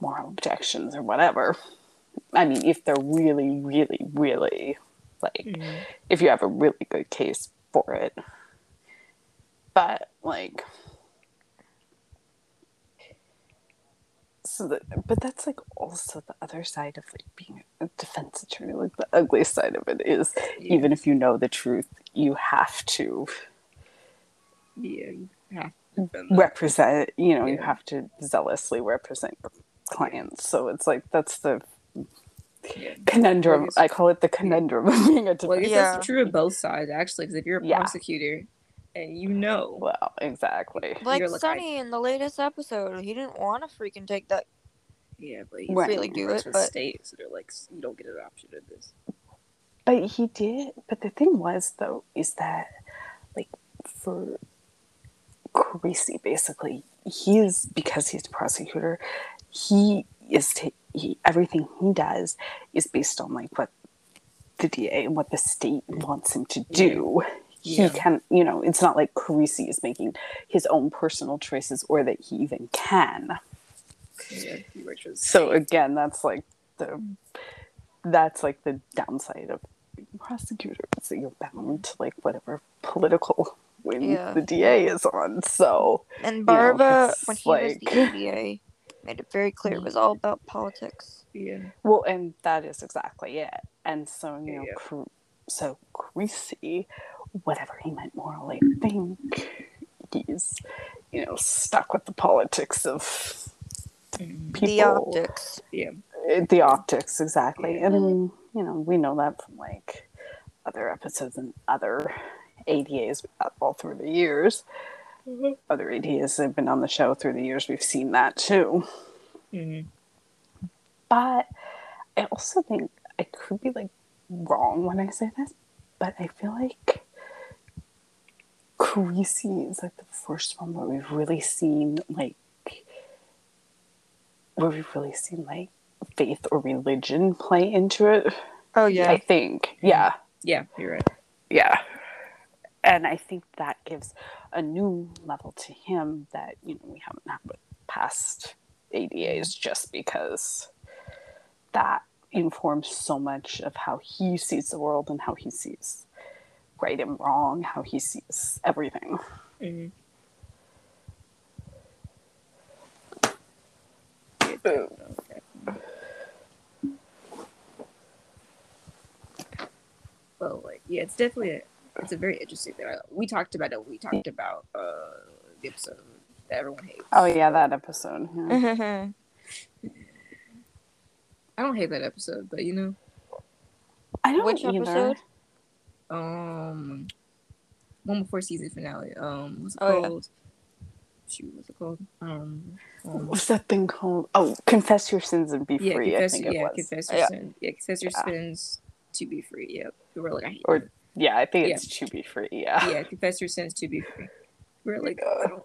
moral objections or whatever i mean if they're really really really like Mhm. if you have a really good case for it but like so that, but that's like also the other side of like being a defense attorney like the ugly side of it is Yeah. even if you know the truth you have to Yeah, you have to defend that. represent you know you have to zealously represent your clients so it's like that's the Yeah. Conundrum Well, I i call it the conundrum of being a defense Well, I guess Yeah. that's true of both sides, actually. Because if you're a Yeah. prosecutor and you know, well exactly Like You're like, I- Sonny in the latest episode, he didn't want to freaking take that. yeah, but he's Right. Really do works it, for the but- state, so they're like, you don't get an option of this. but he did but the thing was though is that like for Carisi, basically he is because he's a prosecutor he is ta- he, everything he does is based on like what the DA and what the state wants him to do. Yeah. He can, you know, it's not like Carisi is making his own personal choices or that he even can. Yeah, he works for the So again, that's like the that's like the downside of being a prosecutor is that you're bound to like whatever political win Yeah. the DA is on. So And know, Barba, it's when he like- was the ADA, made it very clear it was all about politics. yeah, Well, and that is exactly it. And so, you know, Yeah. Cru- so Carisi, whatever he meant morally, I think he's, you know, stuck with the politics of Mhm. people. The optics. yeah, Uh, The optics, exactly. Yeah. And, you know, we know that from like other episodes and other ADAs all through the years. [LAUGHS] Other ADAs that have been on the show through the years, we've seen that too. Mhm. But I also think I could be like wrong when I say this, but I feel like Carisi is like the first one where we've really seen like where we've really seen like faith or religion play into it. Oh yeah. I think. Yeah. yeah, you're right. Yeah. And I think that gives a new level to him that, you know, we haven't had with past ADAs just because that informs so much of how he sees the world and how he sees right and wrong, how he sees everything. Mhm. Boom. Well, like, yeah, it's definitely a, it's a very interesting thing. We talked about it. We talked about uh, the episode that everyone hates. Oh yeah, that episode. yeah. [LAUGHS] I don't hate that episode, but you know, I don't Which either. episode? um, one before season finale. Um, what's it Oh, yeah. called? Shoot, what's it called? Um, um What's that thing called? Oh, confess your sins and be yeah, free. I confess, think it yeah, was. confess your Yeah. sin. Yeah, confess your Yeah. sins to be free. Yep. We were like, I hate Or-. Yeah, I think Yeah. it's to be free. Yeah. yeah, confess your sins to be free. We were like, Yeah.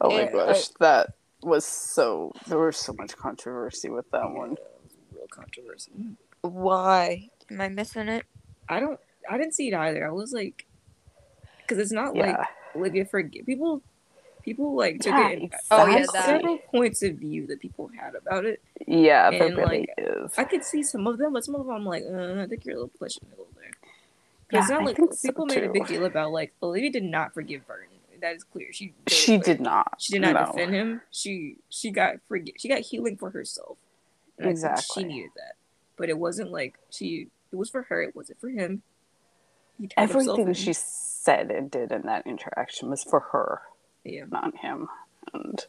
Oh my Yeah, uh, gosh, that was so. There was so much controversy with that yeah, one. it was real controversy. Why? Am I missing it? I don't. I didn't see it either. I was like, because it's not like Yeah. Olivia forget people. People like took Yeah, it. In, Oh, yeah, exactly. that. several points of view that people had about it. Yeah, And, really like, is. I could see some of them, but some of them I'm like, uh, I think you're a little pushing it a little there. 'Cause it's Yeah, not I like think so, people made a big deal about like Olivia did not forgive Burton. That is clear. She made She did not. She did not no. defend him. She she got forgi- She got healing for herself. And Exactly. she needed that, but it wasn't like she. It was for her. It wasn't for him. He turned himself Everything she said and did in that interaction was for her, Yeah. not him. And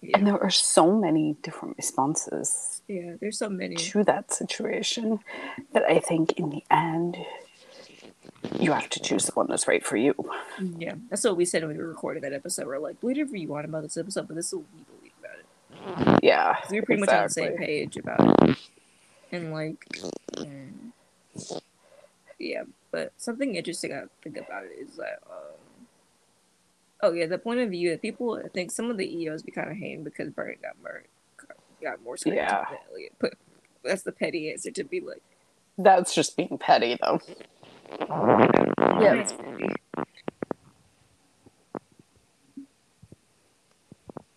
Yeah. and there are so many different responses Yeah. There's so many. to that situation that I think in the end you have to choose the one that's right for you. Yeah. That's what we said when we recorded that episode. We're like, whatever you want about this episode, but this is what we believe about it. Yeah. we were pretty much on the same page about it. And like, yeah. But something interesting I think about it is that, um, oh yeah, the point of view that people, I think some of the EOs be kind of hating because Burton got murdered, got more screen Yeah. time than Elliot. But that's the petty answer to be like, That's just being petty though. yeah.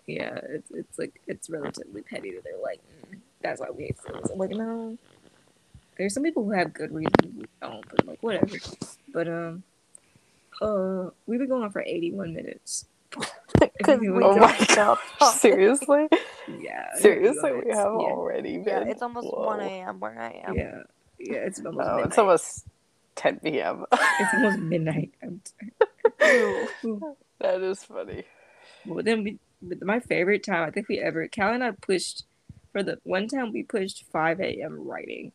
Yeah, it's it's like it's relatively petty that they're like, mm, that's why we hate Phillies. I'm like, no. There's some people who have good reasons who don't, but like whatever. But um, uh, we've been going on for 81 minutes. [LAUGHS] Because we we Oh my don't stop talking. Seriously? Yeah, Seriously, we have yeah. already been. Yeah, it's almost Whoa. 1 a.m. where I am. Yeah, yeah, it's almost No, midnight. it's almost 10 p.m. It's almost midnight. That is funny. But then we, but my favorite time I think we ever, Cal and I pushed for the one time we pushed 5 a.m. writing.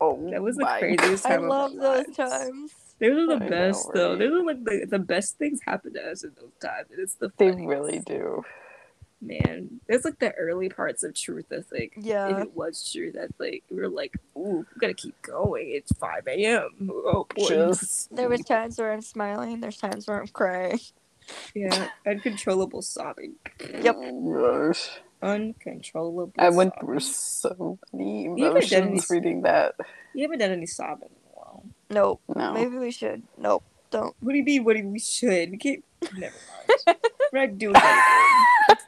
Oh, That was the craziest I time of our love those lives. times. Those are the I know, best though. right? Those are like the, the best things happen to us in those times. It's the They really do. man. It's like the early parts of truth. I think if Yeah. it was true that like we were like, ooh, we gotta keep going. It's 5 a.m. Oh boy. Just There was times where I'm smiling. There's times where I'm crying. yeah, uncontrollable sobbing. Yep. Gosh. Uncontrollable. I went sobbing. through so many You haven't done emotions reading that. You haven't done any sobbing in. Nope. No. Maybe we should. Nope. Don't. What do you mean? What do you, we should? We can't. Never mind. [LAUGHS] We're not doing anything.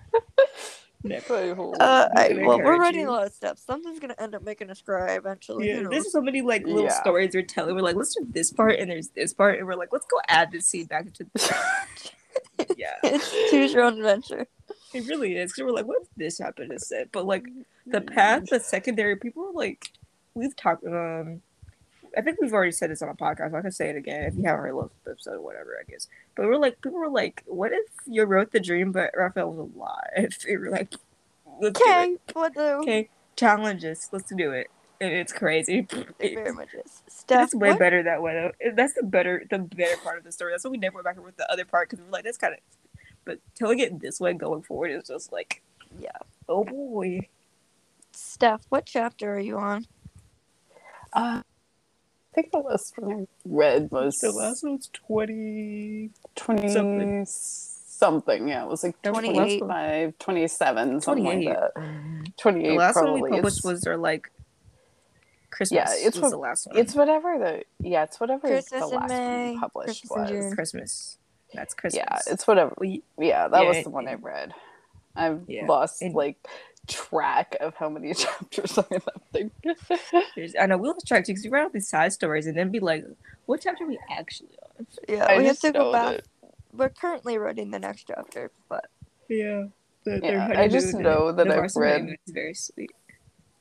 Never. I Uh, I, well, we're writing you. a lot of steps. Something's gonna end up making us cry eventually. Yeah, who there's so many like little Yeah. stories we're telling. We're like, let's do this part, and there's this part, and we're like, let's go add this scene back into the. [LAUGHS] yeah, [LAUGHS] it's choose your own adventure. it really is. Because we're like, what if this happened instead? But like the path, the secondary people, are like we've talked. Um, I think we've already said this on a podcast. I'm not gonna say it again if you haven't heard the episode or whatever. I guess. But we're like, people were like, what if you wrote the dream, but Rafael was alive? [LAUGHS] They were like, let's do it. Okay, what do? Okay, challenges. Let's do it. And it's crazy. [LAUGHS] It very much is. Steph, It's way what? better that way. Though. That's the better, the better part of the story. That's why we never went back and with the other part because we were like, that's kind of. But telling it this way going forward is just like, Yeah. oh boy. Steph, what chapter are you on? Uh, I think the last one I read was The last one's twenty. 20 something. something. Yeah, it was like That the 28. 25, 27, something like Twenty-eight. that. 28 The last probably. one we published it's, was their like. Christmas. Yeah, it's was what- the last one. it's whatever the yeah, it's whatever Christmas the last May, one published Christmas was. Christmas. That's Christmas. Yeah, it's whatever. we. Yeah, that Yeah, was it- the one I read. I've Yeah, lost and- like track of how many [LAUGHS] chapters are in that thing. I know we lost track because we write all these side stories and then be like, what chapter are we actually on? Yeah, I we have to go back. that- We're currently writing the next chapter, but Yeah. The, Yeah, I just know that I've read- It's very sweet.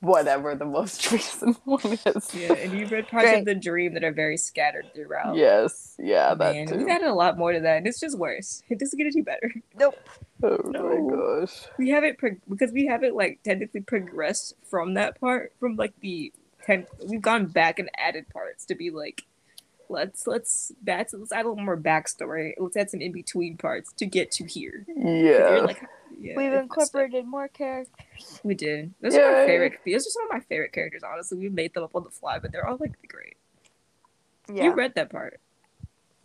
whatever the most [LAUGHS] recent one is. Yeah, and you've read parts Great. of the dream that are very scattered throughout. Yes, yeah, that Man, too. we've added a lot more to that, and it's just worse. It doesn't get any better. Nope. Oh No. my gosh. We haven't pro- because we haven't like technically progressed from that part from like the ten. We've gone back and added parts to be like, let's let's that's let's add a little more backstory. Let's add some in between parts to get to here. Yeah. Like, yeah, We've it's messed up. incorporated more characters. [LAUGHS] We did. Those are my favorite. Those are some of my favorite characters. Honestly, we made them up on the fly, but they're all like great. Yeah. You read that part.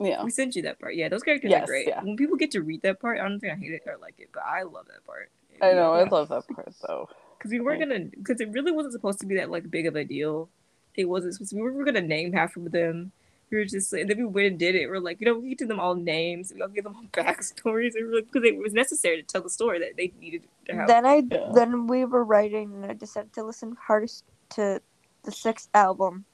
Yeah. We sent you that part. Yeah, those characters Yes, are great. yeah. When people get to read that part, I don't think I hate it or like it, but I love that part. I know, I love that part though. because we weren't gonna because it really wasn't supposed to be that like big of a deal. It wasn't supposed to, we were gonna name half of them. We were just and then we went and did it. We're like, you know, we give them all names. We all give them all [LAUGHS] backstories. And we're like, because it was necessary to tell the story that they needed to have. Then I Yeah. then we were writing and I decided to listen hardest to the sixth album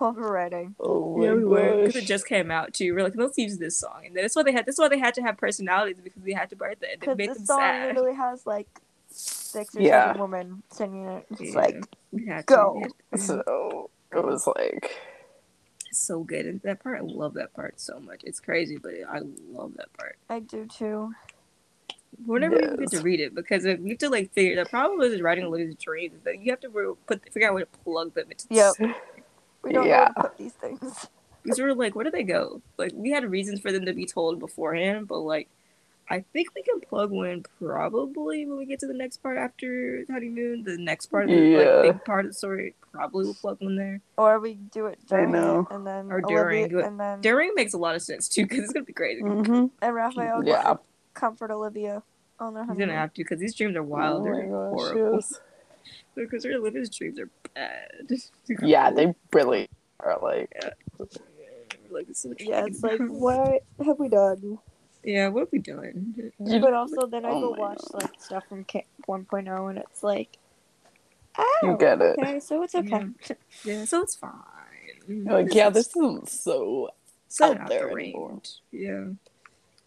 while writing. Oh yeah, my we were because it just came out too. We're like, let's use this song, and then that's why they had. That's why they had to have personalities because they had to write that. It Because made the them song sad. literally has like six or Yeah. seven women singing it. It's Yeah. like Go. To. We had- So it was like so good. And that part, I love that part so much. It's crazy, but I love that part. I do too. We're never even get to read it because uh, we have to like figure. The problem is writing Olivia's dreams is that you have to re- put figure out where to plug them into. Yep. story. We don't know Yeah. where to put these things. These were like, where do they go? Like we had reasons for them to be told beforehand, but like, I think we can plug one probably when we get to the next part after honeymoon. The next part of the Yeah. like, big part of the story probably will plug one there. Or we do it I during know. and then Or during, Olivia, and then Daring makes a lot of sense too because it's gonna be great. mm-hmm. and Rafael Yeah. comfort Olivia on their honeymoon. He's honeymoon. gonna have to because these dreams are wild. Oh They're my gosh, horrible. yes. Because Olivia's dreams are bad. [LAUGHS] Yeah, they really are like like it's so Yeah, it's like [LAUGHS] what have we done? yeah, what have we done? you, But also oh then I Oh go my watch God. like stuff from Camp 1.0 and it's like, you oh, get it. okay, so it's okay. Mm. Yeah, so it's fine. You're like, yeah, this isn't so so out out there the anymore. Yeah,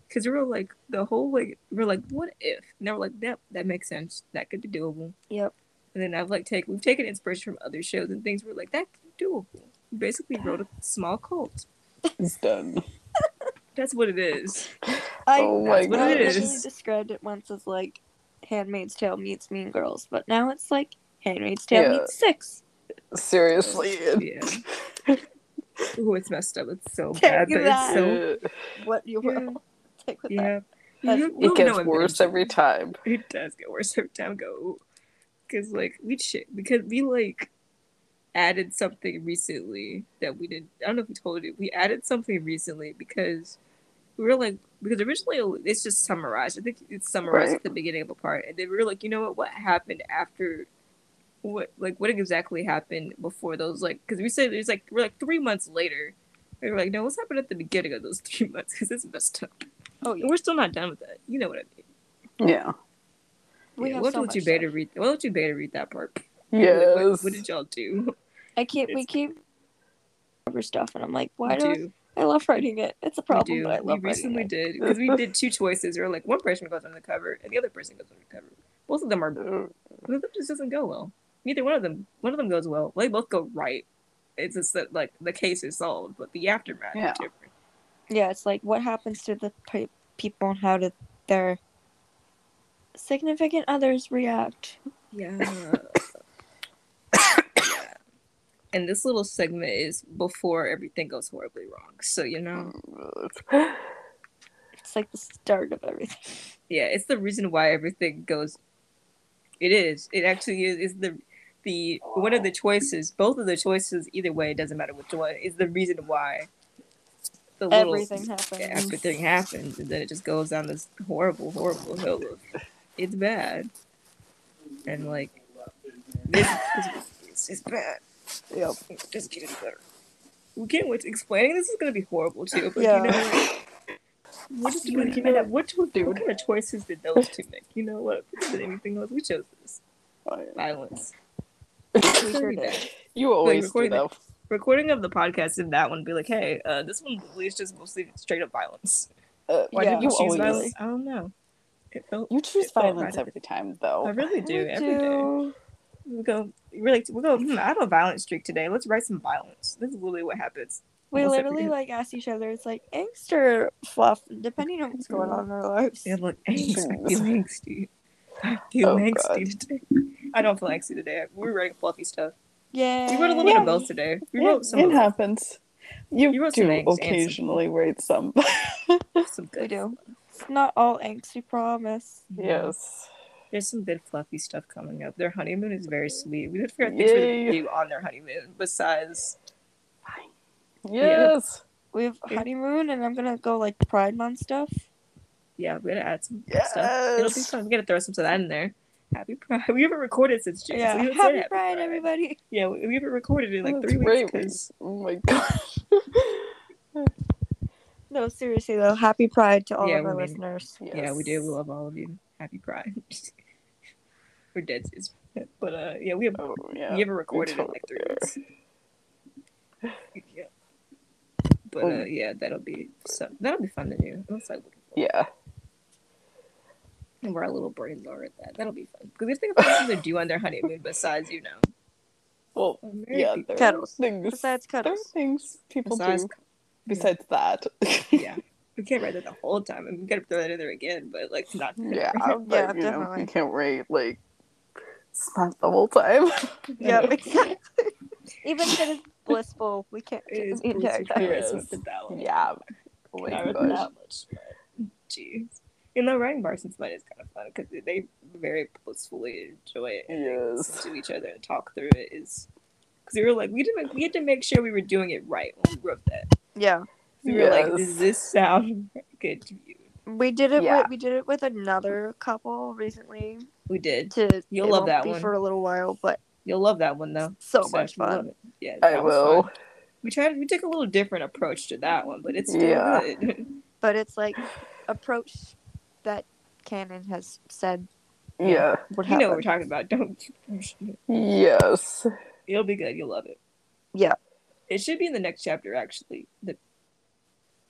because we were like the whole like we are like, what if? And they were like, that that makes sense. That could be doable. Yep. And then I've like take we've taken inspiration from other shows and things. We're like, that could doable. We basically wrote a small cult. it's done. [LAUGHS] That's what it is. I, Oh my That's what I it is. originally described it once as like Handmaid's Tale meets Mean Girls, but now it's like Handmaid's Tale Yeah. meets Six. Seriously. Yeah. [LAUGHS] Ooh, it's messed up. It's so Take bad, but that. it's so it, [LAUGHS] What you Yeah. will take with that. yeah. That's- it gets know worse every time. It does get worse every time I go. Cause like we shit because we like added something recently that we didn't. I don't know if we told you. We added something recently because we were like because originally it's just summarized. I think it's summarized Right. at the beginning of a part, and then we were like, you know what? What happened after? What like what exactly happened before those like? Because we said it's like we're like three months later. we're like, no, what's happened at the beginning of those three months? Because it's messed up. Oh, yeah. And we're still not done with that. You know what I mean? Yeah. We yeah, have we'll so let you beta read. We'll let you beta read that part. [LAUGHS] Like, Yes. what, what did y'all do? I keep we It's- keep over stuff, and I'm like, why do do. I, I love writing it? It's a We problem, do. but I We recently it. did because we did [LAUGHS] two choices. We were like, one person goes under the cover, and the other person goes under the cover. Both of them are. Uh. Both of them just doesn't go well. Neither one of them. One of them goes well. They both go right. It's just that like the case is solved, but the aftermath Yeah. is different. Yeah, it's like what happens to the pe- people and how do their significant others react. Yeah. [COUGHS] and this little segment is before everything goes horribly wrong. So you know. [SIGHS] It's like the start of everything. Yeah, it's the reason why everything goes. It is. It actually is. Is the the one of the choices. Both of the choices, either way, it doesn't matter which one. Is the reason why the little Everything happens. yeah, everything happens, and then it just goes down this horrible, horrible hill of it's bad, and like this, it's, it's bad. Yep. It doesn't get any better. We can't wait to explaining this is gonna be horrible too. But Yeah. you know, what did You you, keep you know, what, what, what kind of choices did those two make? You know what? We did anything else, we chose this violence. We [LAUGHS] It's sure gonna be did. bad. you always do recording though. Recording of the podcast in that one, be like, hey, uh, this one is just mostly straight up violence. Uh, Why Yeah. did you choose always violence? I don't know. It felt, you choose violence right. every time though. I really do Me every day. too. We go. We're like, we go. Hmm, I have a violent streak today. Let's write some violence. This is literally what happens. We literally like ask each other. It's like angst or fluff, depending on what's going on in our lives. Yeah, look, [LAUGHS] angst. I feel angsty. I feel Oh, angsty God. today. I don't feel angsty today. we're writing fluffy stuff. Yeah. We wrote a little bit of both today. We Yeah, wrote some it happens. You, You wrote do angst and some- occasionally write some. [LAUGHS] some We do. It's not all angst, we promise. yes. There's some good fluffy stuff coming up. Their honeymoon is very sweet. We did figure out things for them to do on their honeymoon besides Yes. We have Yeah. honeymoon, and I'm gonna go like Pride Month stuff. yeah, we're gonna add some stuff. It'll be Yes. fun. We gotta throw some of that in there. Happy Pride. We haven't recorded since June. Yeah, so we haven't said happy Pride, everybody. Yeah, we, we haven't recorded in like That's three weeks because Oh my [LAUGHS] gosh. No, seriously though, happy Pride to all Yeah, of our mean- listeners. yeah, we do. We love all of you. Happy Pride. [LAUGHS] We're dead serious. But uh, yeah, we have Oh yeah. we haven't recorded in like three totally weeks. [LAUGHS] yeah. But uh, yeah, that'll be so that'll be fun to do. I'm excited looking forward Yeah. and where our little brains are at that. That'll be fun because we think of something to do on their honeymoon besides you know. Well, married yeah. people. There are Cuddles. things. Besides There are things people Besides, do besides that. yeah, we can't write that the whole time, and we gotta throw that in there again. But like not. yeah. Yeah, [LAUGHS] But, you know, definitely. you can't wait like smack the whole time. [LAUGHS] Yeah, exactly. Even if it is blissful, we can't It do is the entire Bruce time. Yes. That one. yeah. Oh my gosh. that much, but jeez. You know, writing Barson's Fight is kind of fun because they very blissfully enjoy it and Yes. listen to each other and talk through it. Is because we were like, we didn't, we had to make sure we were doing it right when we wrote that. Yeah, We were like, Yes. does this sound good to you? we did it. Yeah. With, we did it with another couple recently. We did. To You'll it love won't that be one. for a little while, but You'll love that one though. so Seth, much you'll love fun. it. Yeah, I that was will. fun. We tried. We took a little different approach to that one, but it's still Yeah. good. [LAUGHS] But it's like approach that Canon has said Yeah. would you happen. know what we're talking about, don't you? Yes. It'll be good. You'll love it. Yeah. It should be in the next chapter, actually. The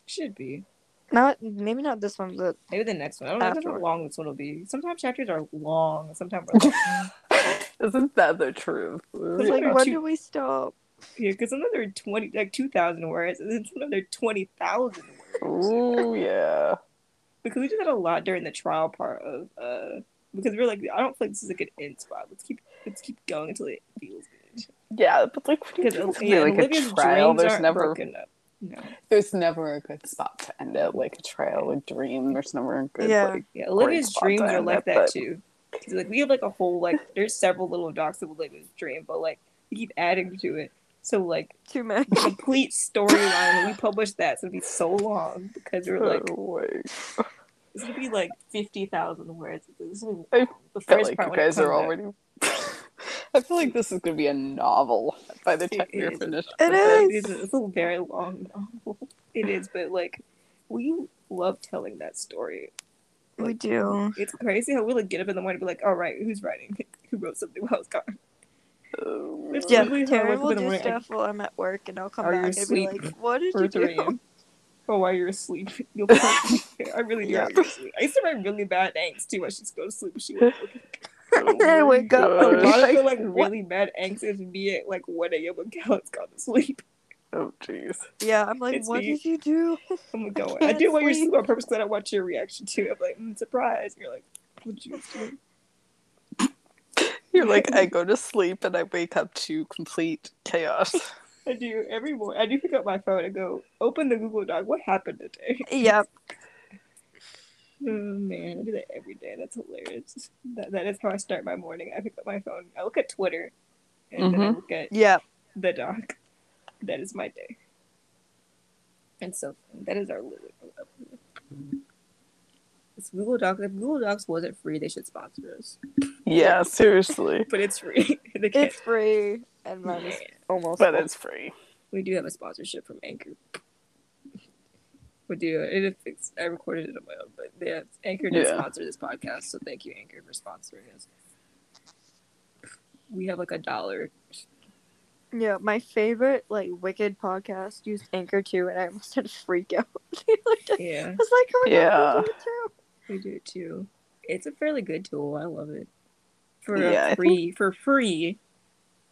should be. Not maybe not this one, but Maybe the next one. I don't know how long this one will be. Sometimes chapters are long. Sometimes we're like, [LAUGHS] Isn't that the truth? it's like when Two- do we stop? yeah, because another twenty, like two thousand words, and then another twenty thousand words. Ooh, yeah. Because we did that a lot during the trial part of uh, because we are like, I don't feel like this is a good end spot. Let's keep let's keep going until it feels good. Yeah, but like when you Because do something yeah, like Olivia's a trial, dreams there's never. No. there's never a good spot to end it. Like a trial, a dream. There's never a good Yeah. like Yeah, Olivia's dreams are like it, that but- too. 'Cause, like we have like a whole like there's several little docs of Olivia's dream, but like we keep adding to it. So like Too many. complete storyline we publish that, it's gonna be so long because we're like oh, wait. it's gonna be like fifty thousand words. This is gonna I be the feel first like part you when guys are comes out. Already. I feel like this is gonna be a novel by the It time you're is. finished. It It is. is. It's a very long novel. It is, but like we love telling that story. we do. It's crazy how we like get up in the morning and be like, all right, who's writing? [LAUGHS] Who wrote something while I was gone? Um, It's Yeah, literally how I Terryn wake up will do morning, I- stuff while I'm at work, and I'll come back and be like, "What did you 3 do?" a.m. Or while you're asleep. You'll [LAUGHS] I really do Yeah. have to sleep. I used to write really bad angst too. I should go to sleep. She would [LAUGHS] oh I my wake up, a I'm gosh. lot of like, the like really bad anxious is me at like 1 a.m. when Kalli's gone to sleep. Oh jeez. Yeah, I'm like, It's "What me. did you do?" I'm going. [LAUGHS] I I do it while you're sleep. on purpose because I don't watch your reaction to it. I'm like, mm, surprise. And you're like, what'd you do? You're like I [LAUGHS] go to sleep and I wake up to complete chaos. I do every morning. I do pick up my phone and go, open the Google Doc. What happened today? Yep. Oh man, I do that every day. That's hilarious. That, that is how I start my morning. I pick up my phone. I look at Twitter, and then I Mhm. look at Yep. the doc. That is my day. And so that is our living. It's Google Docs. If Google Docs wasn't free, they should sponsor us. Yeah, seriously. [LAUGHS] But it's free. [LAUGHS] they can't. It's free, and mine is almost. But full. it's free. we do have a sponsorship from Anchor. We do. It, it's, I recorded it on my own, but yeah, Anchor did Yeah. sponsor this podcast, so thank you, Anchor, for sponsoring us. We have like a dollar. Yeah, my favorite like Wicked podcast used Anchor too, and I almost had to freak out. [LAUGHS] I Yeah, was like, "Oh my Yeah. god, we do it too." we do it too. It's a fairly good tool. I love it. for Yeah, I a think- free for free.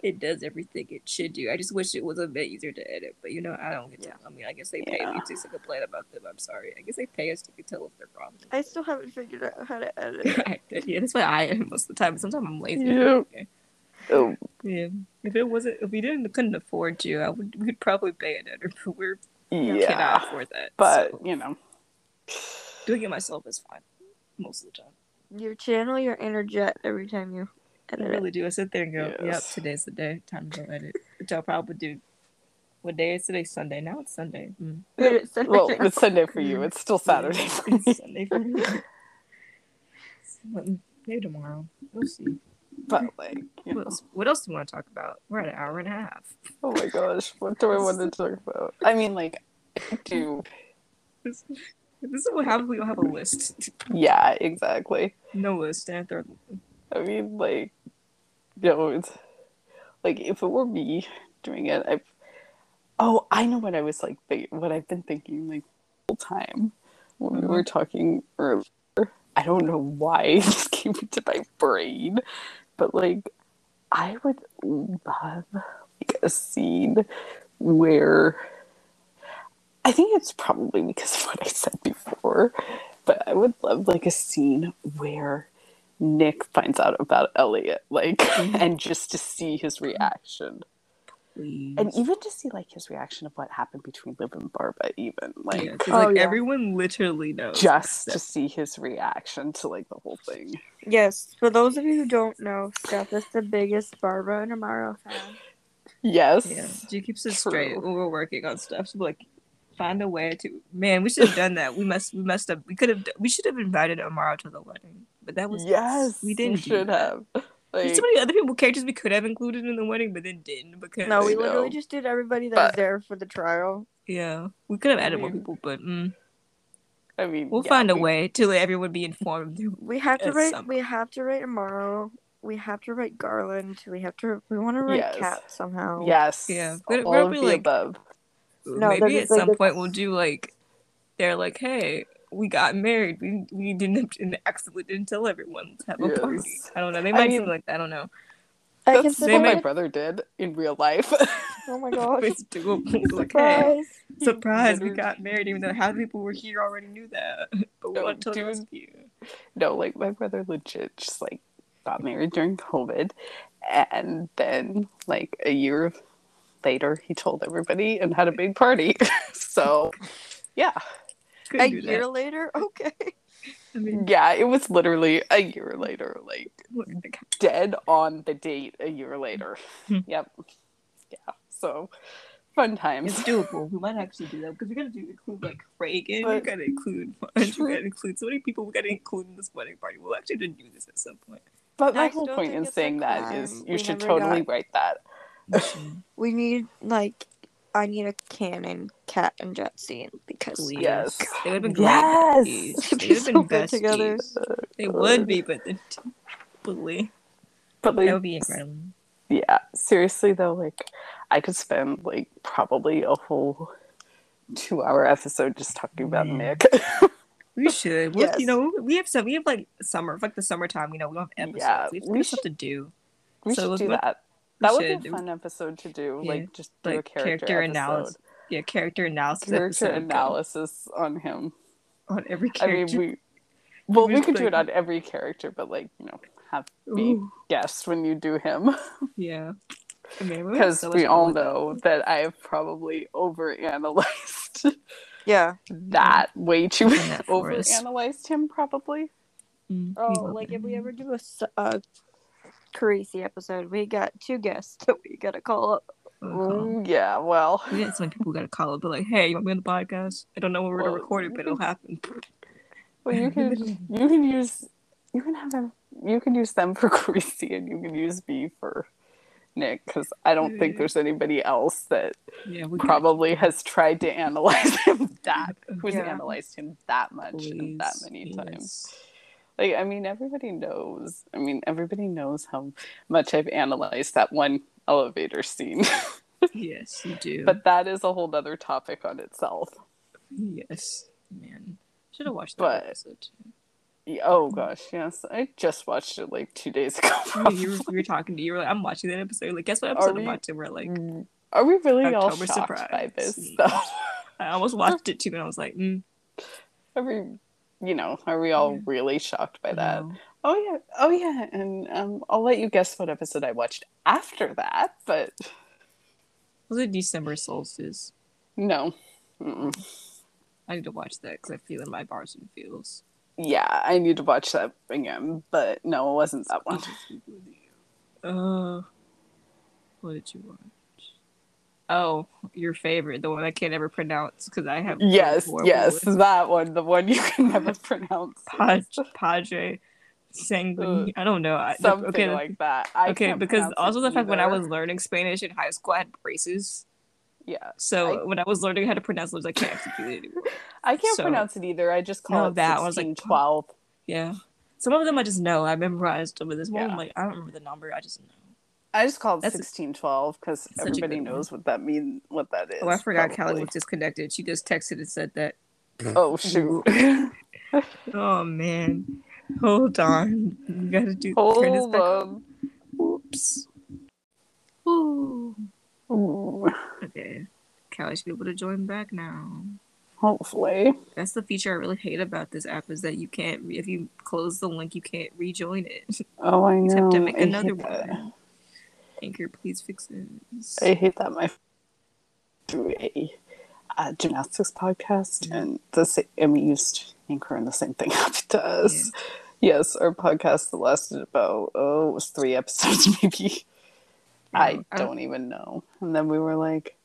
It does everything it should do. I just wish it was a bit easier to edit, but you know, I don't get to. I mean, I guess they pay Yeah. me to complain about them. I'm sorry. I guess they pay us to tell if they're wrong. I still haven't figured out how to edit. [LAUGHS] yeah, that's why I am most of the time. Sometimes I'm lazy. Yeah. Okay. Oh, Yeah. If it wasn't, if we didn't couldn't afford to, I would. We'd probably pay an editor, but we're yeah. cannot afford that. But, so you know. doing it myself is fine most of the time. You channel your inner jet every time you I really do. I sit there and go, "Yep, today's the day. Time to go edit." Which I'll probably do. What day is today? Sunday. Now it's Sunday. Mm. [LAUGHS] Wait, it's Well, Sunday. it's Sunday for you. It's still Saturday for me. It's Sunday for me. Maybe tomorrow. We'll see. But, like, you What else, what else do you want to talk about? We're at an hour and a half. Oh my gosh. What do I want to talk about? I mean, like, I do. This, this is what happens. We don't have a list. Yeah, exactly. No list. And third. I mean, like, you know, it's like if it were me doing it, I. Oh, I know what I was like. Think, what I've been thinking like the whole time when we mm-hmm. were talking earlier. I don't know why [LAUGHS] it just came into my brain, but like, I would love like a scene where. I think it's probably because of what I said before, but I would love like a scene where Nick finds out about Elliot, like, mm-hmm. [LAUGHS] and just to see his reaction, Please. and even to see like his reaction of what happened between Liv and Barba, even like yeah, 'cause, Oh, like yeah. everyone literally knows. just to see his reaction to like the whole thing. Yes, for those of you who don't know, Steph is the biggest Barba and Amaro fan. Yes, Yeah, she keeps us True. straight when we're working on stuff. She's like, find a way to. Man, we should have done that. We must. We messed up. We could have. We should have invited Amaro to the wedding, but that was yes, We didn't. do should that. have. There's Like, so many other people characters we could have included in the wedding, but then didn't because No, we I know. literally just did everybody that But- was there for the trial. yeah we could have I added more people, but mm, I mean, we'll yeah, find a way to let everyone be informed. [LAUGHS] We have to write. some We have to write Amaro. We have to write Garland. We have to. We want to write Yes. Cat somehow. Yes, Yeah, but all we'll of be the like- above. No, Maybe at like, some point we'll do like they're like, hey, we got married. We we didn't and accidentally didn't tell everyone. Let's have a party. I don't know. They might do mean- something like that. I don't know. I That's consider what my brother did in real life. [LAUGHS] Oh my gosh! It's doable. [LAUGHS] Like, hey, Surprise! [LAUGHS] surprise, we got married, even though half the people were here already knew that. But we No, want to tell dude. you. no, like my brother legit just like got married during COVID, and then like a year later, he told everybody and had a big party. so, yeah, Couldn't A year that. later, [LAUGHS] okay. I mean, yeah, it was literally a year later, like dead on the date. A year later. Hmm. yep. Yeah. So, fun times. it's doable. We might actually do that because we gotta do include like Reagan. we But- gotta include Bunch. [LAUGHS] We gotta include so many people. We gotta include in this wedding party. We'll actually do this at some point. But my I whole point in saying that crime. is We you should totally got- write that. [LAUGHS] We need like, I need a canon Cat and Jet scene because oh, Please. Yes. They would have been. Yes. besties. They'd be would have so been good together. besties. They would be, but then bully. But That would be incredible. yeah, seriously though, like I could spend like probably a whole two hour episode just talking about Man. Nick. [LAUGHS] We should. Well, Yes. You know, we have some. We have like summer, like the summertime. You know, we don't have episodes. Yeah, we have we we should- stuff to do. we So should let's do look- that. We That would be a fun episode to do. Yeah, Like just do a like character, character analysis. Yeah, character analysis. Character episode analysis on him. on every I character. mean, we [LAUGHS] well, We we should could do it on every character, but like you know, have me Ooh, guest when you do him. [LAUGHS] yeah. I mean, we because so we all know that I have probably overanalyzed [LAUGHS] Yeah. that way too Ruin that overanalyzed him probably. Mm, Oh, like it. if we ever do a, s- a crazy episode, we got two guests that we gotta call up. We'll call 'em. Yeah, well, We got some people got to call up, but like, hey, you want me on the podcast? I don't know when we're gonna Well, record it, but it'll happen. well, you [LAUGHS] can you can use you can have them you can use them for [LAUGHS] Carisi and you can use me for Nick because I don't think there's anybody else that Yeah, we got probably has tried to analyze [LAUGHS] him that who's Yeah. analyzed him that much you. and that Please, many times. Like, I mean, everybody knows. I mean, everybody knows how much I've analyzed that one elevator scene. [LAUGHS] Yes, you do. but that is a whole nother topic on itself. yes, man, should have watched that But- episode too. Oh gosh, yes. I just watched it like two days [LAUGHS] ago. you, were, you were talking to you were like, I'm watching that episode. Like, guess what episode I'm we- watching? We're like, Mm, Are we really all shocked surprise. by this [LAUGHS] stuff? I almost watched it too, and I was like, mm, Are we, you know, are we all Yeah. really shocked by that? Oh yeah, oh yeah, and um, I'll let you guess what episode I watched after that. But Was it December solstice? no, Mm-mm. I need to watch that because I feel in my Barson feels. yeah, I need to watch that again. But no, it wasn't that one. Uh, what did you watch? Oh, your favorite, the one I can't ever pronounce because I have Yes, yes, with that one, the one you can never pronounce. Pad- Padre Sanguin. I don't know. I, Something okay, like that. I okay, because also the fact when I was learning Spanish in high school, I had braces. yeah, So I- when I was learning how to pronounce those, I can't execute it anymore. I can't So- pronounce it either. I just call No, it that one's like- 12. Yeah. Some of them I just know. I memorized them, but this one, Yeah. like, I don't remember the number. I just know. I just called That's sixteen twelve because everybody knows what that mean. What that is. Oh, I forgot Kalli was disconnected. She just texted and said that. Oh shoot! [LAUGHS] Oh, man. Hold on. We gotta do turn this back on. Oops. Ooh. Ooh, Okay. Kalli should be able to join back now. hopefully. That's the feature I really hate about this app is that you can't, re- if you close the link, you can't rejoin it. Oh, I You know. have to make I another hate that. Anchor, please fix this. I hate that my through a uh, gymnastics podcast Mm-hmm. and the same, and we used Anchor and the same thing happened to us. Yes, our podcast lasted about oh, it was three [LAUGHS] episodes maybe. I I- don't even know. And then we were like,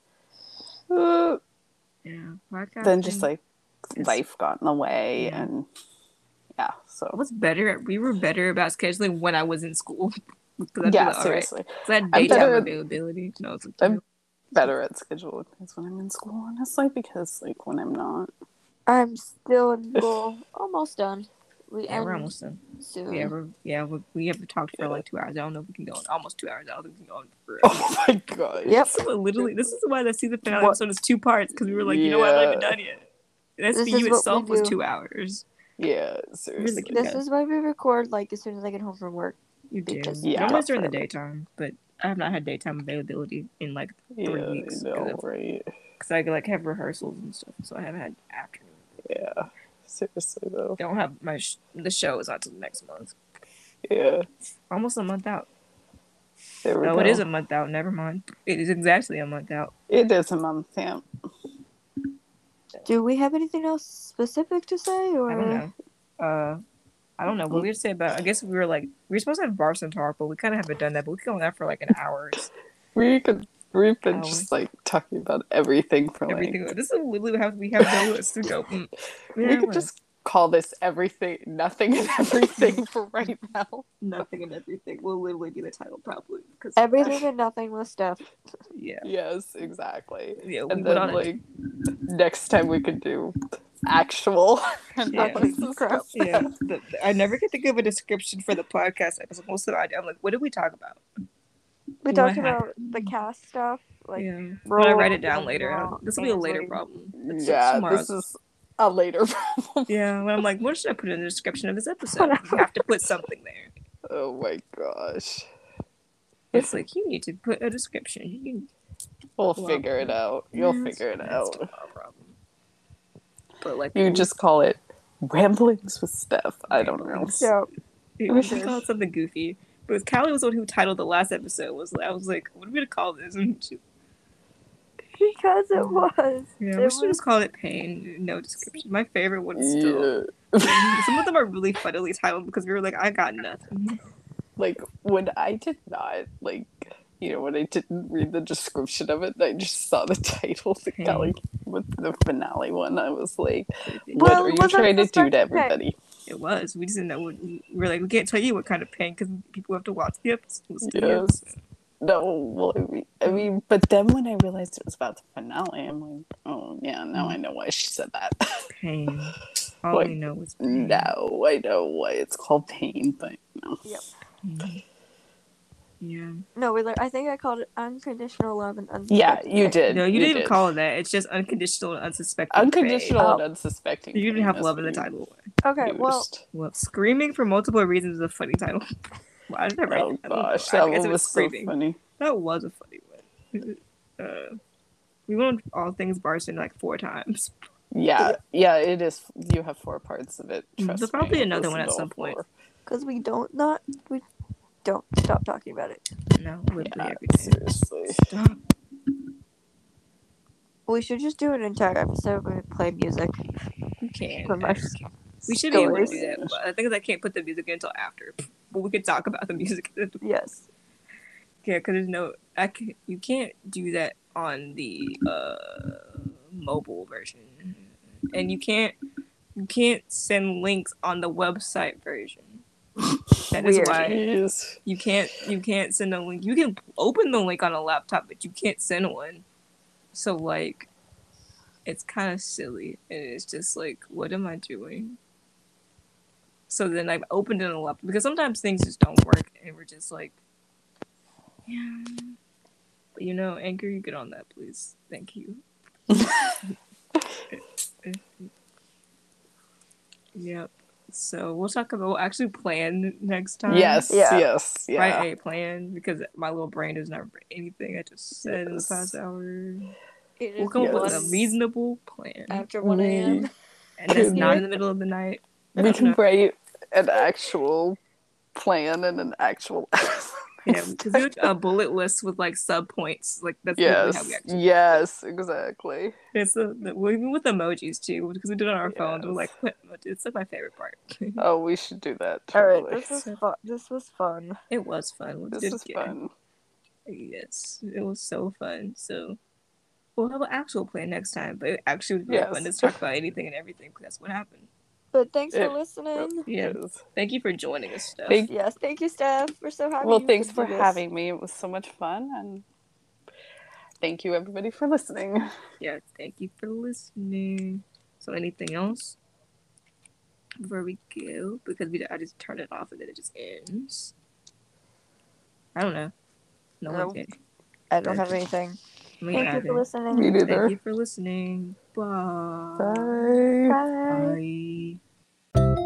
uh, Yeah. Then just like is- life got in the way Yeah. and yeah, so I was better. At, we were better about scheduling when I was in school. [LAUGHS] 'Cause I'd be yeah, like, all right. seriously. 'Cause I had I'm daytime better- availability. No, it's like, I'm better at scheduling things when I'm in school, honestly, because like when I'm not. I'm still in [LAUGHS] school, almost done. We yeah, we're almost done. soon. Yeah, we're, yeah, we, we have talked for like two hours. I don't know if we can go on. Almost two hours. I don't think we can go on for. Oh my god. Yep. So literally, this is why the season finale What- episode is two parts because we were like, you know what, I'm not even done yet. The This is SVU what itself was two hours. Yeah, seriously. good. This is why we record like as soon as I get home from work. You do. Because- Yeah, Yeah. always during the daytime, but I have not had daytime availability in like yeah, three weeks I because right? because I like have rehearsals and stuff, so I haven't had afternoon. Yeah, seriously though. Don't have my sh- the show is not till next month. Yeah, Almost a month out. there we No, go. it is a month out. Never mind. It is exactly a month out. It is a month, yeah. Do we have anything else specific to say, or I don't know. Uh, I don't know. What we were say about? I guess we were like we were supposed to have Barson talk, but we kind of haven't done that. But we could go on that for like an hour. We could. We've been Hours. just like talking about everything for Everything. like. This is literally how we have no list to go. Mm. [LAUGHS] We Yeah, could just call this everything, nothing, and [LAUGHS] everything for right now. nothing and everything will literally be the title probably because [LAUGHS] everything and nothing with stuff? Yeah. Yes, exactly. Yeah. And then on it. like next time we could do actual [LAUGHS] Yeah. Crap. Yeah, the, the- I never get to give a description for the podcast episode. Most of the time, I'm like, what did we talk about? We What talked happened? about the cast stuff, like yeah, but I write it down later. all- This will be a later problem. It's Yeah, this is a later [LAUGHS] problem. Yeah, when I'm like, what should I put in the description of this episode? You have to put something there. Oh my gosh. It's like you need to put a description. You, We'll figure it out. You'll Yeah, figure it out. But like, You just call it ramblings with Steph. I don't know. We we should call it [LAUGHS] something goofy. But Kalli was the one who titled the last episode. Was I was like, what are we gonna call this? [LAUGHS] And she, [LAUGHS] because it was, yeah, It we should just call it pain. No description. My favorite one is still. [LAUGHS] Some of them are really funnily titled because we were like, I got nothing. Like when I did not like you know, when I didn't read the description of it, I just saw the [LAUGHS] title that got like with the finale one. I was like, what Well, are you trying to do to suspect- okay. everybody? it was. We just didn't know what. We were like, we can't tell you what kind of pain because people have to watch the episode. listen to Yes. Episode. No, well, I mean, I mean, but then when I realized it was about the finale, I'm like, oh yeah, now I know why she said that. Pain. [LAUGHS] All Like, we know is pain. no, I know why it's called pain, but no. Mhm. Yeah. No, we. li- I think I called it unconditional love and unsuspecting. Yeah, you did. No, you, you didn't even did. call it that. It's just unconditional and unsuspecting. Unconditional Oh. and unsuspecting. faith. You didn't have love in the title. Okay, well. Well, screaming for multiple reasons is a funny title. [LAUGHS] Why did I write oh that? I don't know. gosh, I that guess it one was so screaming. funny. That was a funny one. Uh, we went all things Barson like four times. Yeah, yeah, it is. You have four parts of it. Trust There's probably me, another one at some all point. because we don't not we don't stop talking about it. No, literally Yeah, every day. seriously. Stop. We should just do an entire episode where we play music You can. from our We should be able to do that, but the thing is, I can't put the music in until after. But we could talk about the music. Yes. Yeah, because there's no, I can, you can't do that on the uh, mobile version, and you can't, you can't send links on the website version. That is Weird. why Jeez. you can't, you can't send a link. You can open the link on a laptop, but you can't send one. So like, it's kind of silly, and it's just like, what am I doing? So then I've opened it on a laptop because sometimes things just don't work, and we're just like, yeah. But you know, Anchor, you get on that, please. Thank you. [LAUGHS] yep. So we'll talk about we'll actually plan next time. Yes, Yeah. yes, yeah. Write a plan because my little brain does not remember anything I just said in the past hour. It We'll is come up with a reasonable plan, after one a.m. And it's not in the middle of the night. We can write an actual plan and an actual. Yeah, because we would a bullet list with like sub points. Like that's literally how yes, we actually. yes, exactly. It's the, the well, even with emojis too, because we did it on our phones. We're like, what- it's like my favorite part. [LAUGHS] Oh, we should do that. All right, this was fun. This was fun. it was fun. Let's This do it is again. fun. Yes, it was so fun. So we'll have an actual plan next time, but it actually would be Yes. fun to talk about anything and everything because that's what happened. But thanks for eh, listening. Yes. Thank you for joining us, Steph. Thank- Yes, thank you, Steph. We're so happy. Well, you thanks for having me. It was so much fun, and thank you everybody for listening. [LAUGHS] yeah, thank you for listening. So, anything else before we go? Because we I just turn it off and then it just ends. I don't know. No No. one did. I don't have anything. Me Thank you either. for listening. Me neither. Thank you for listening. Bye. Bye. Bye. Bye you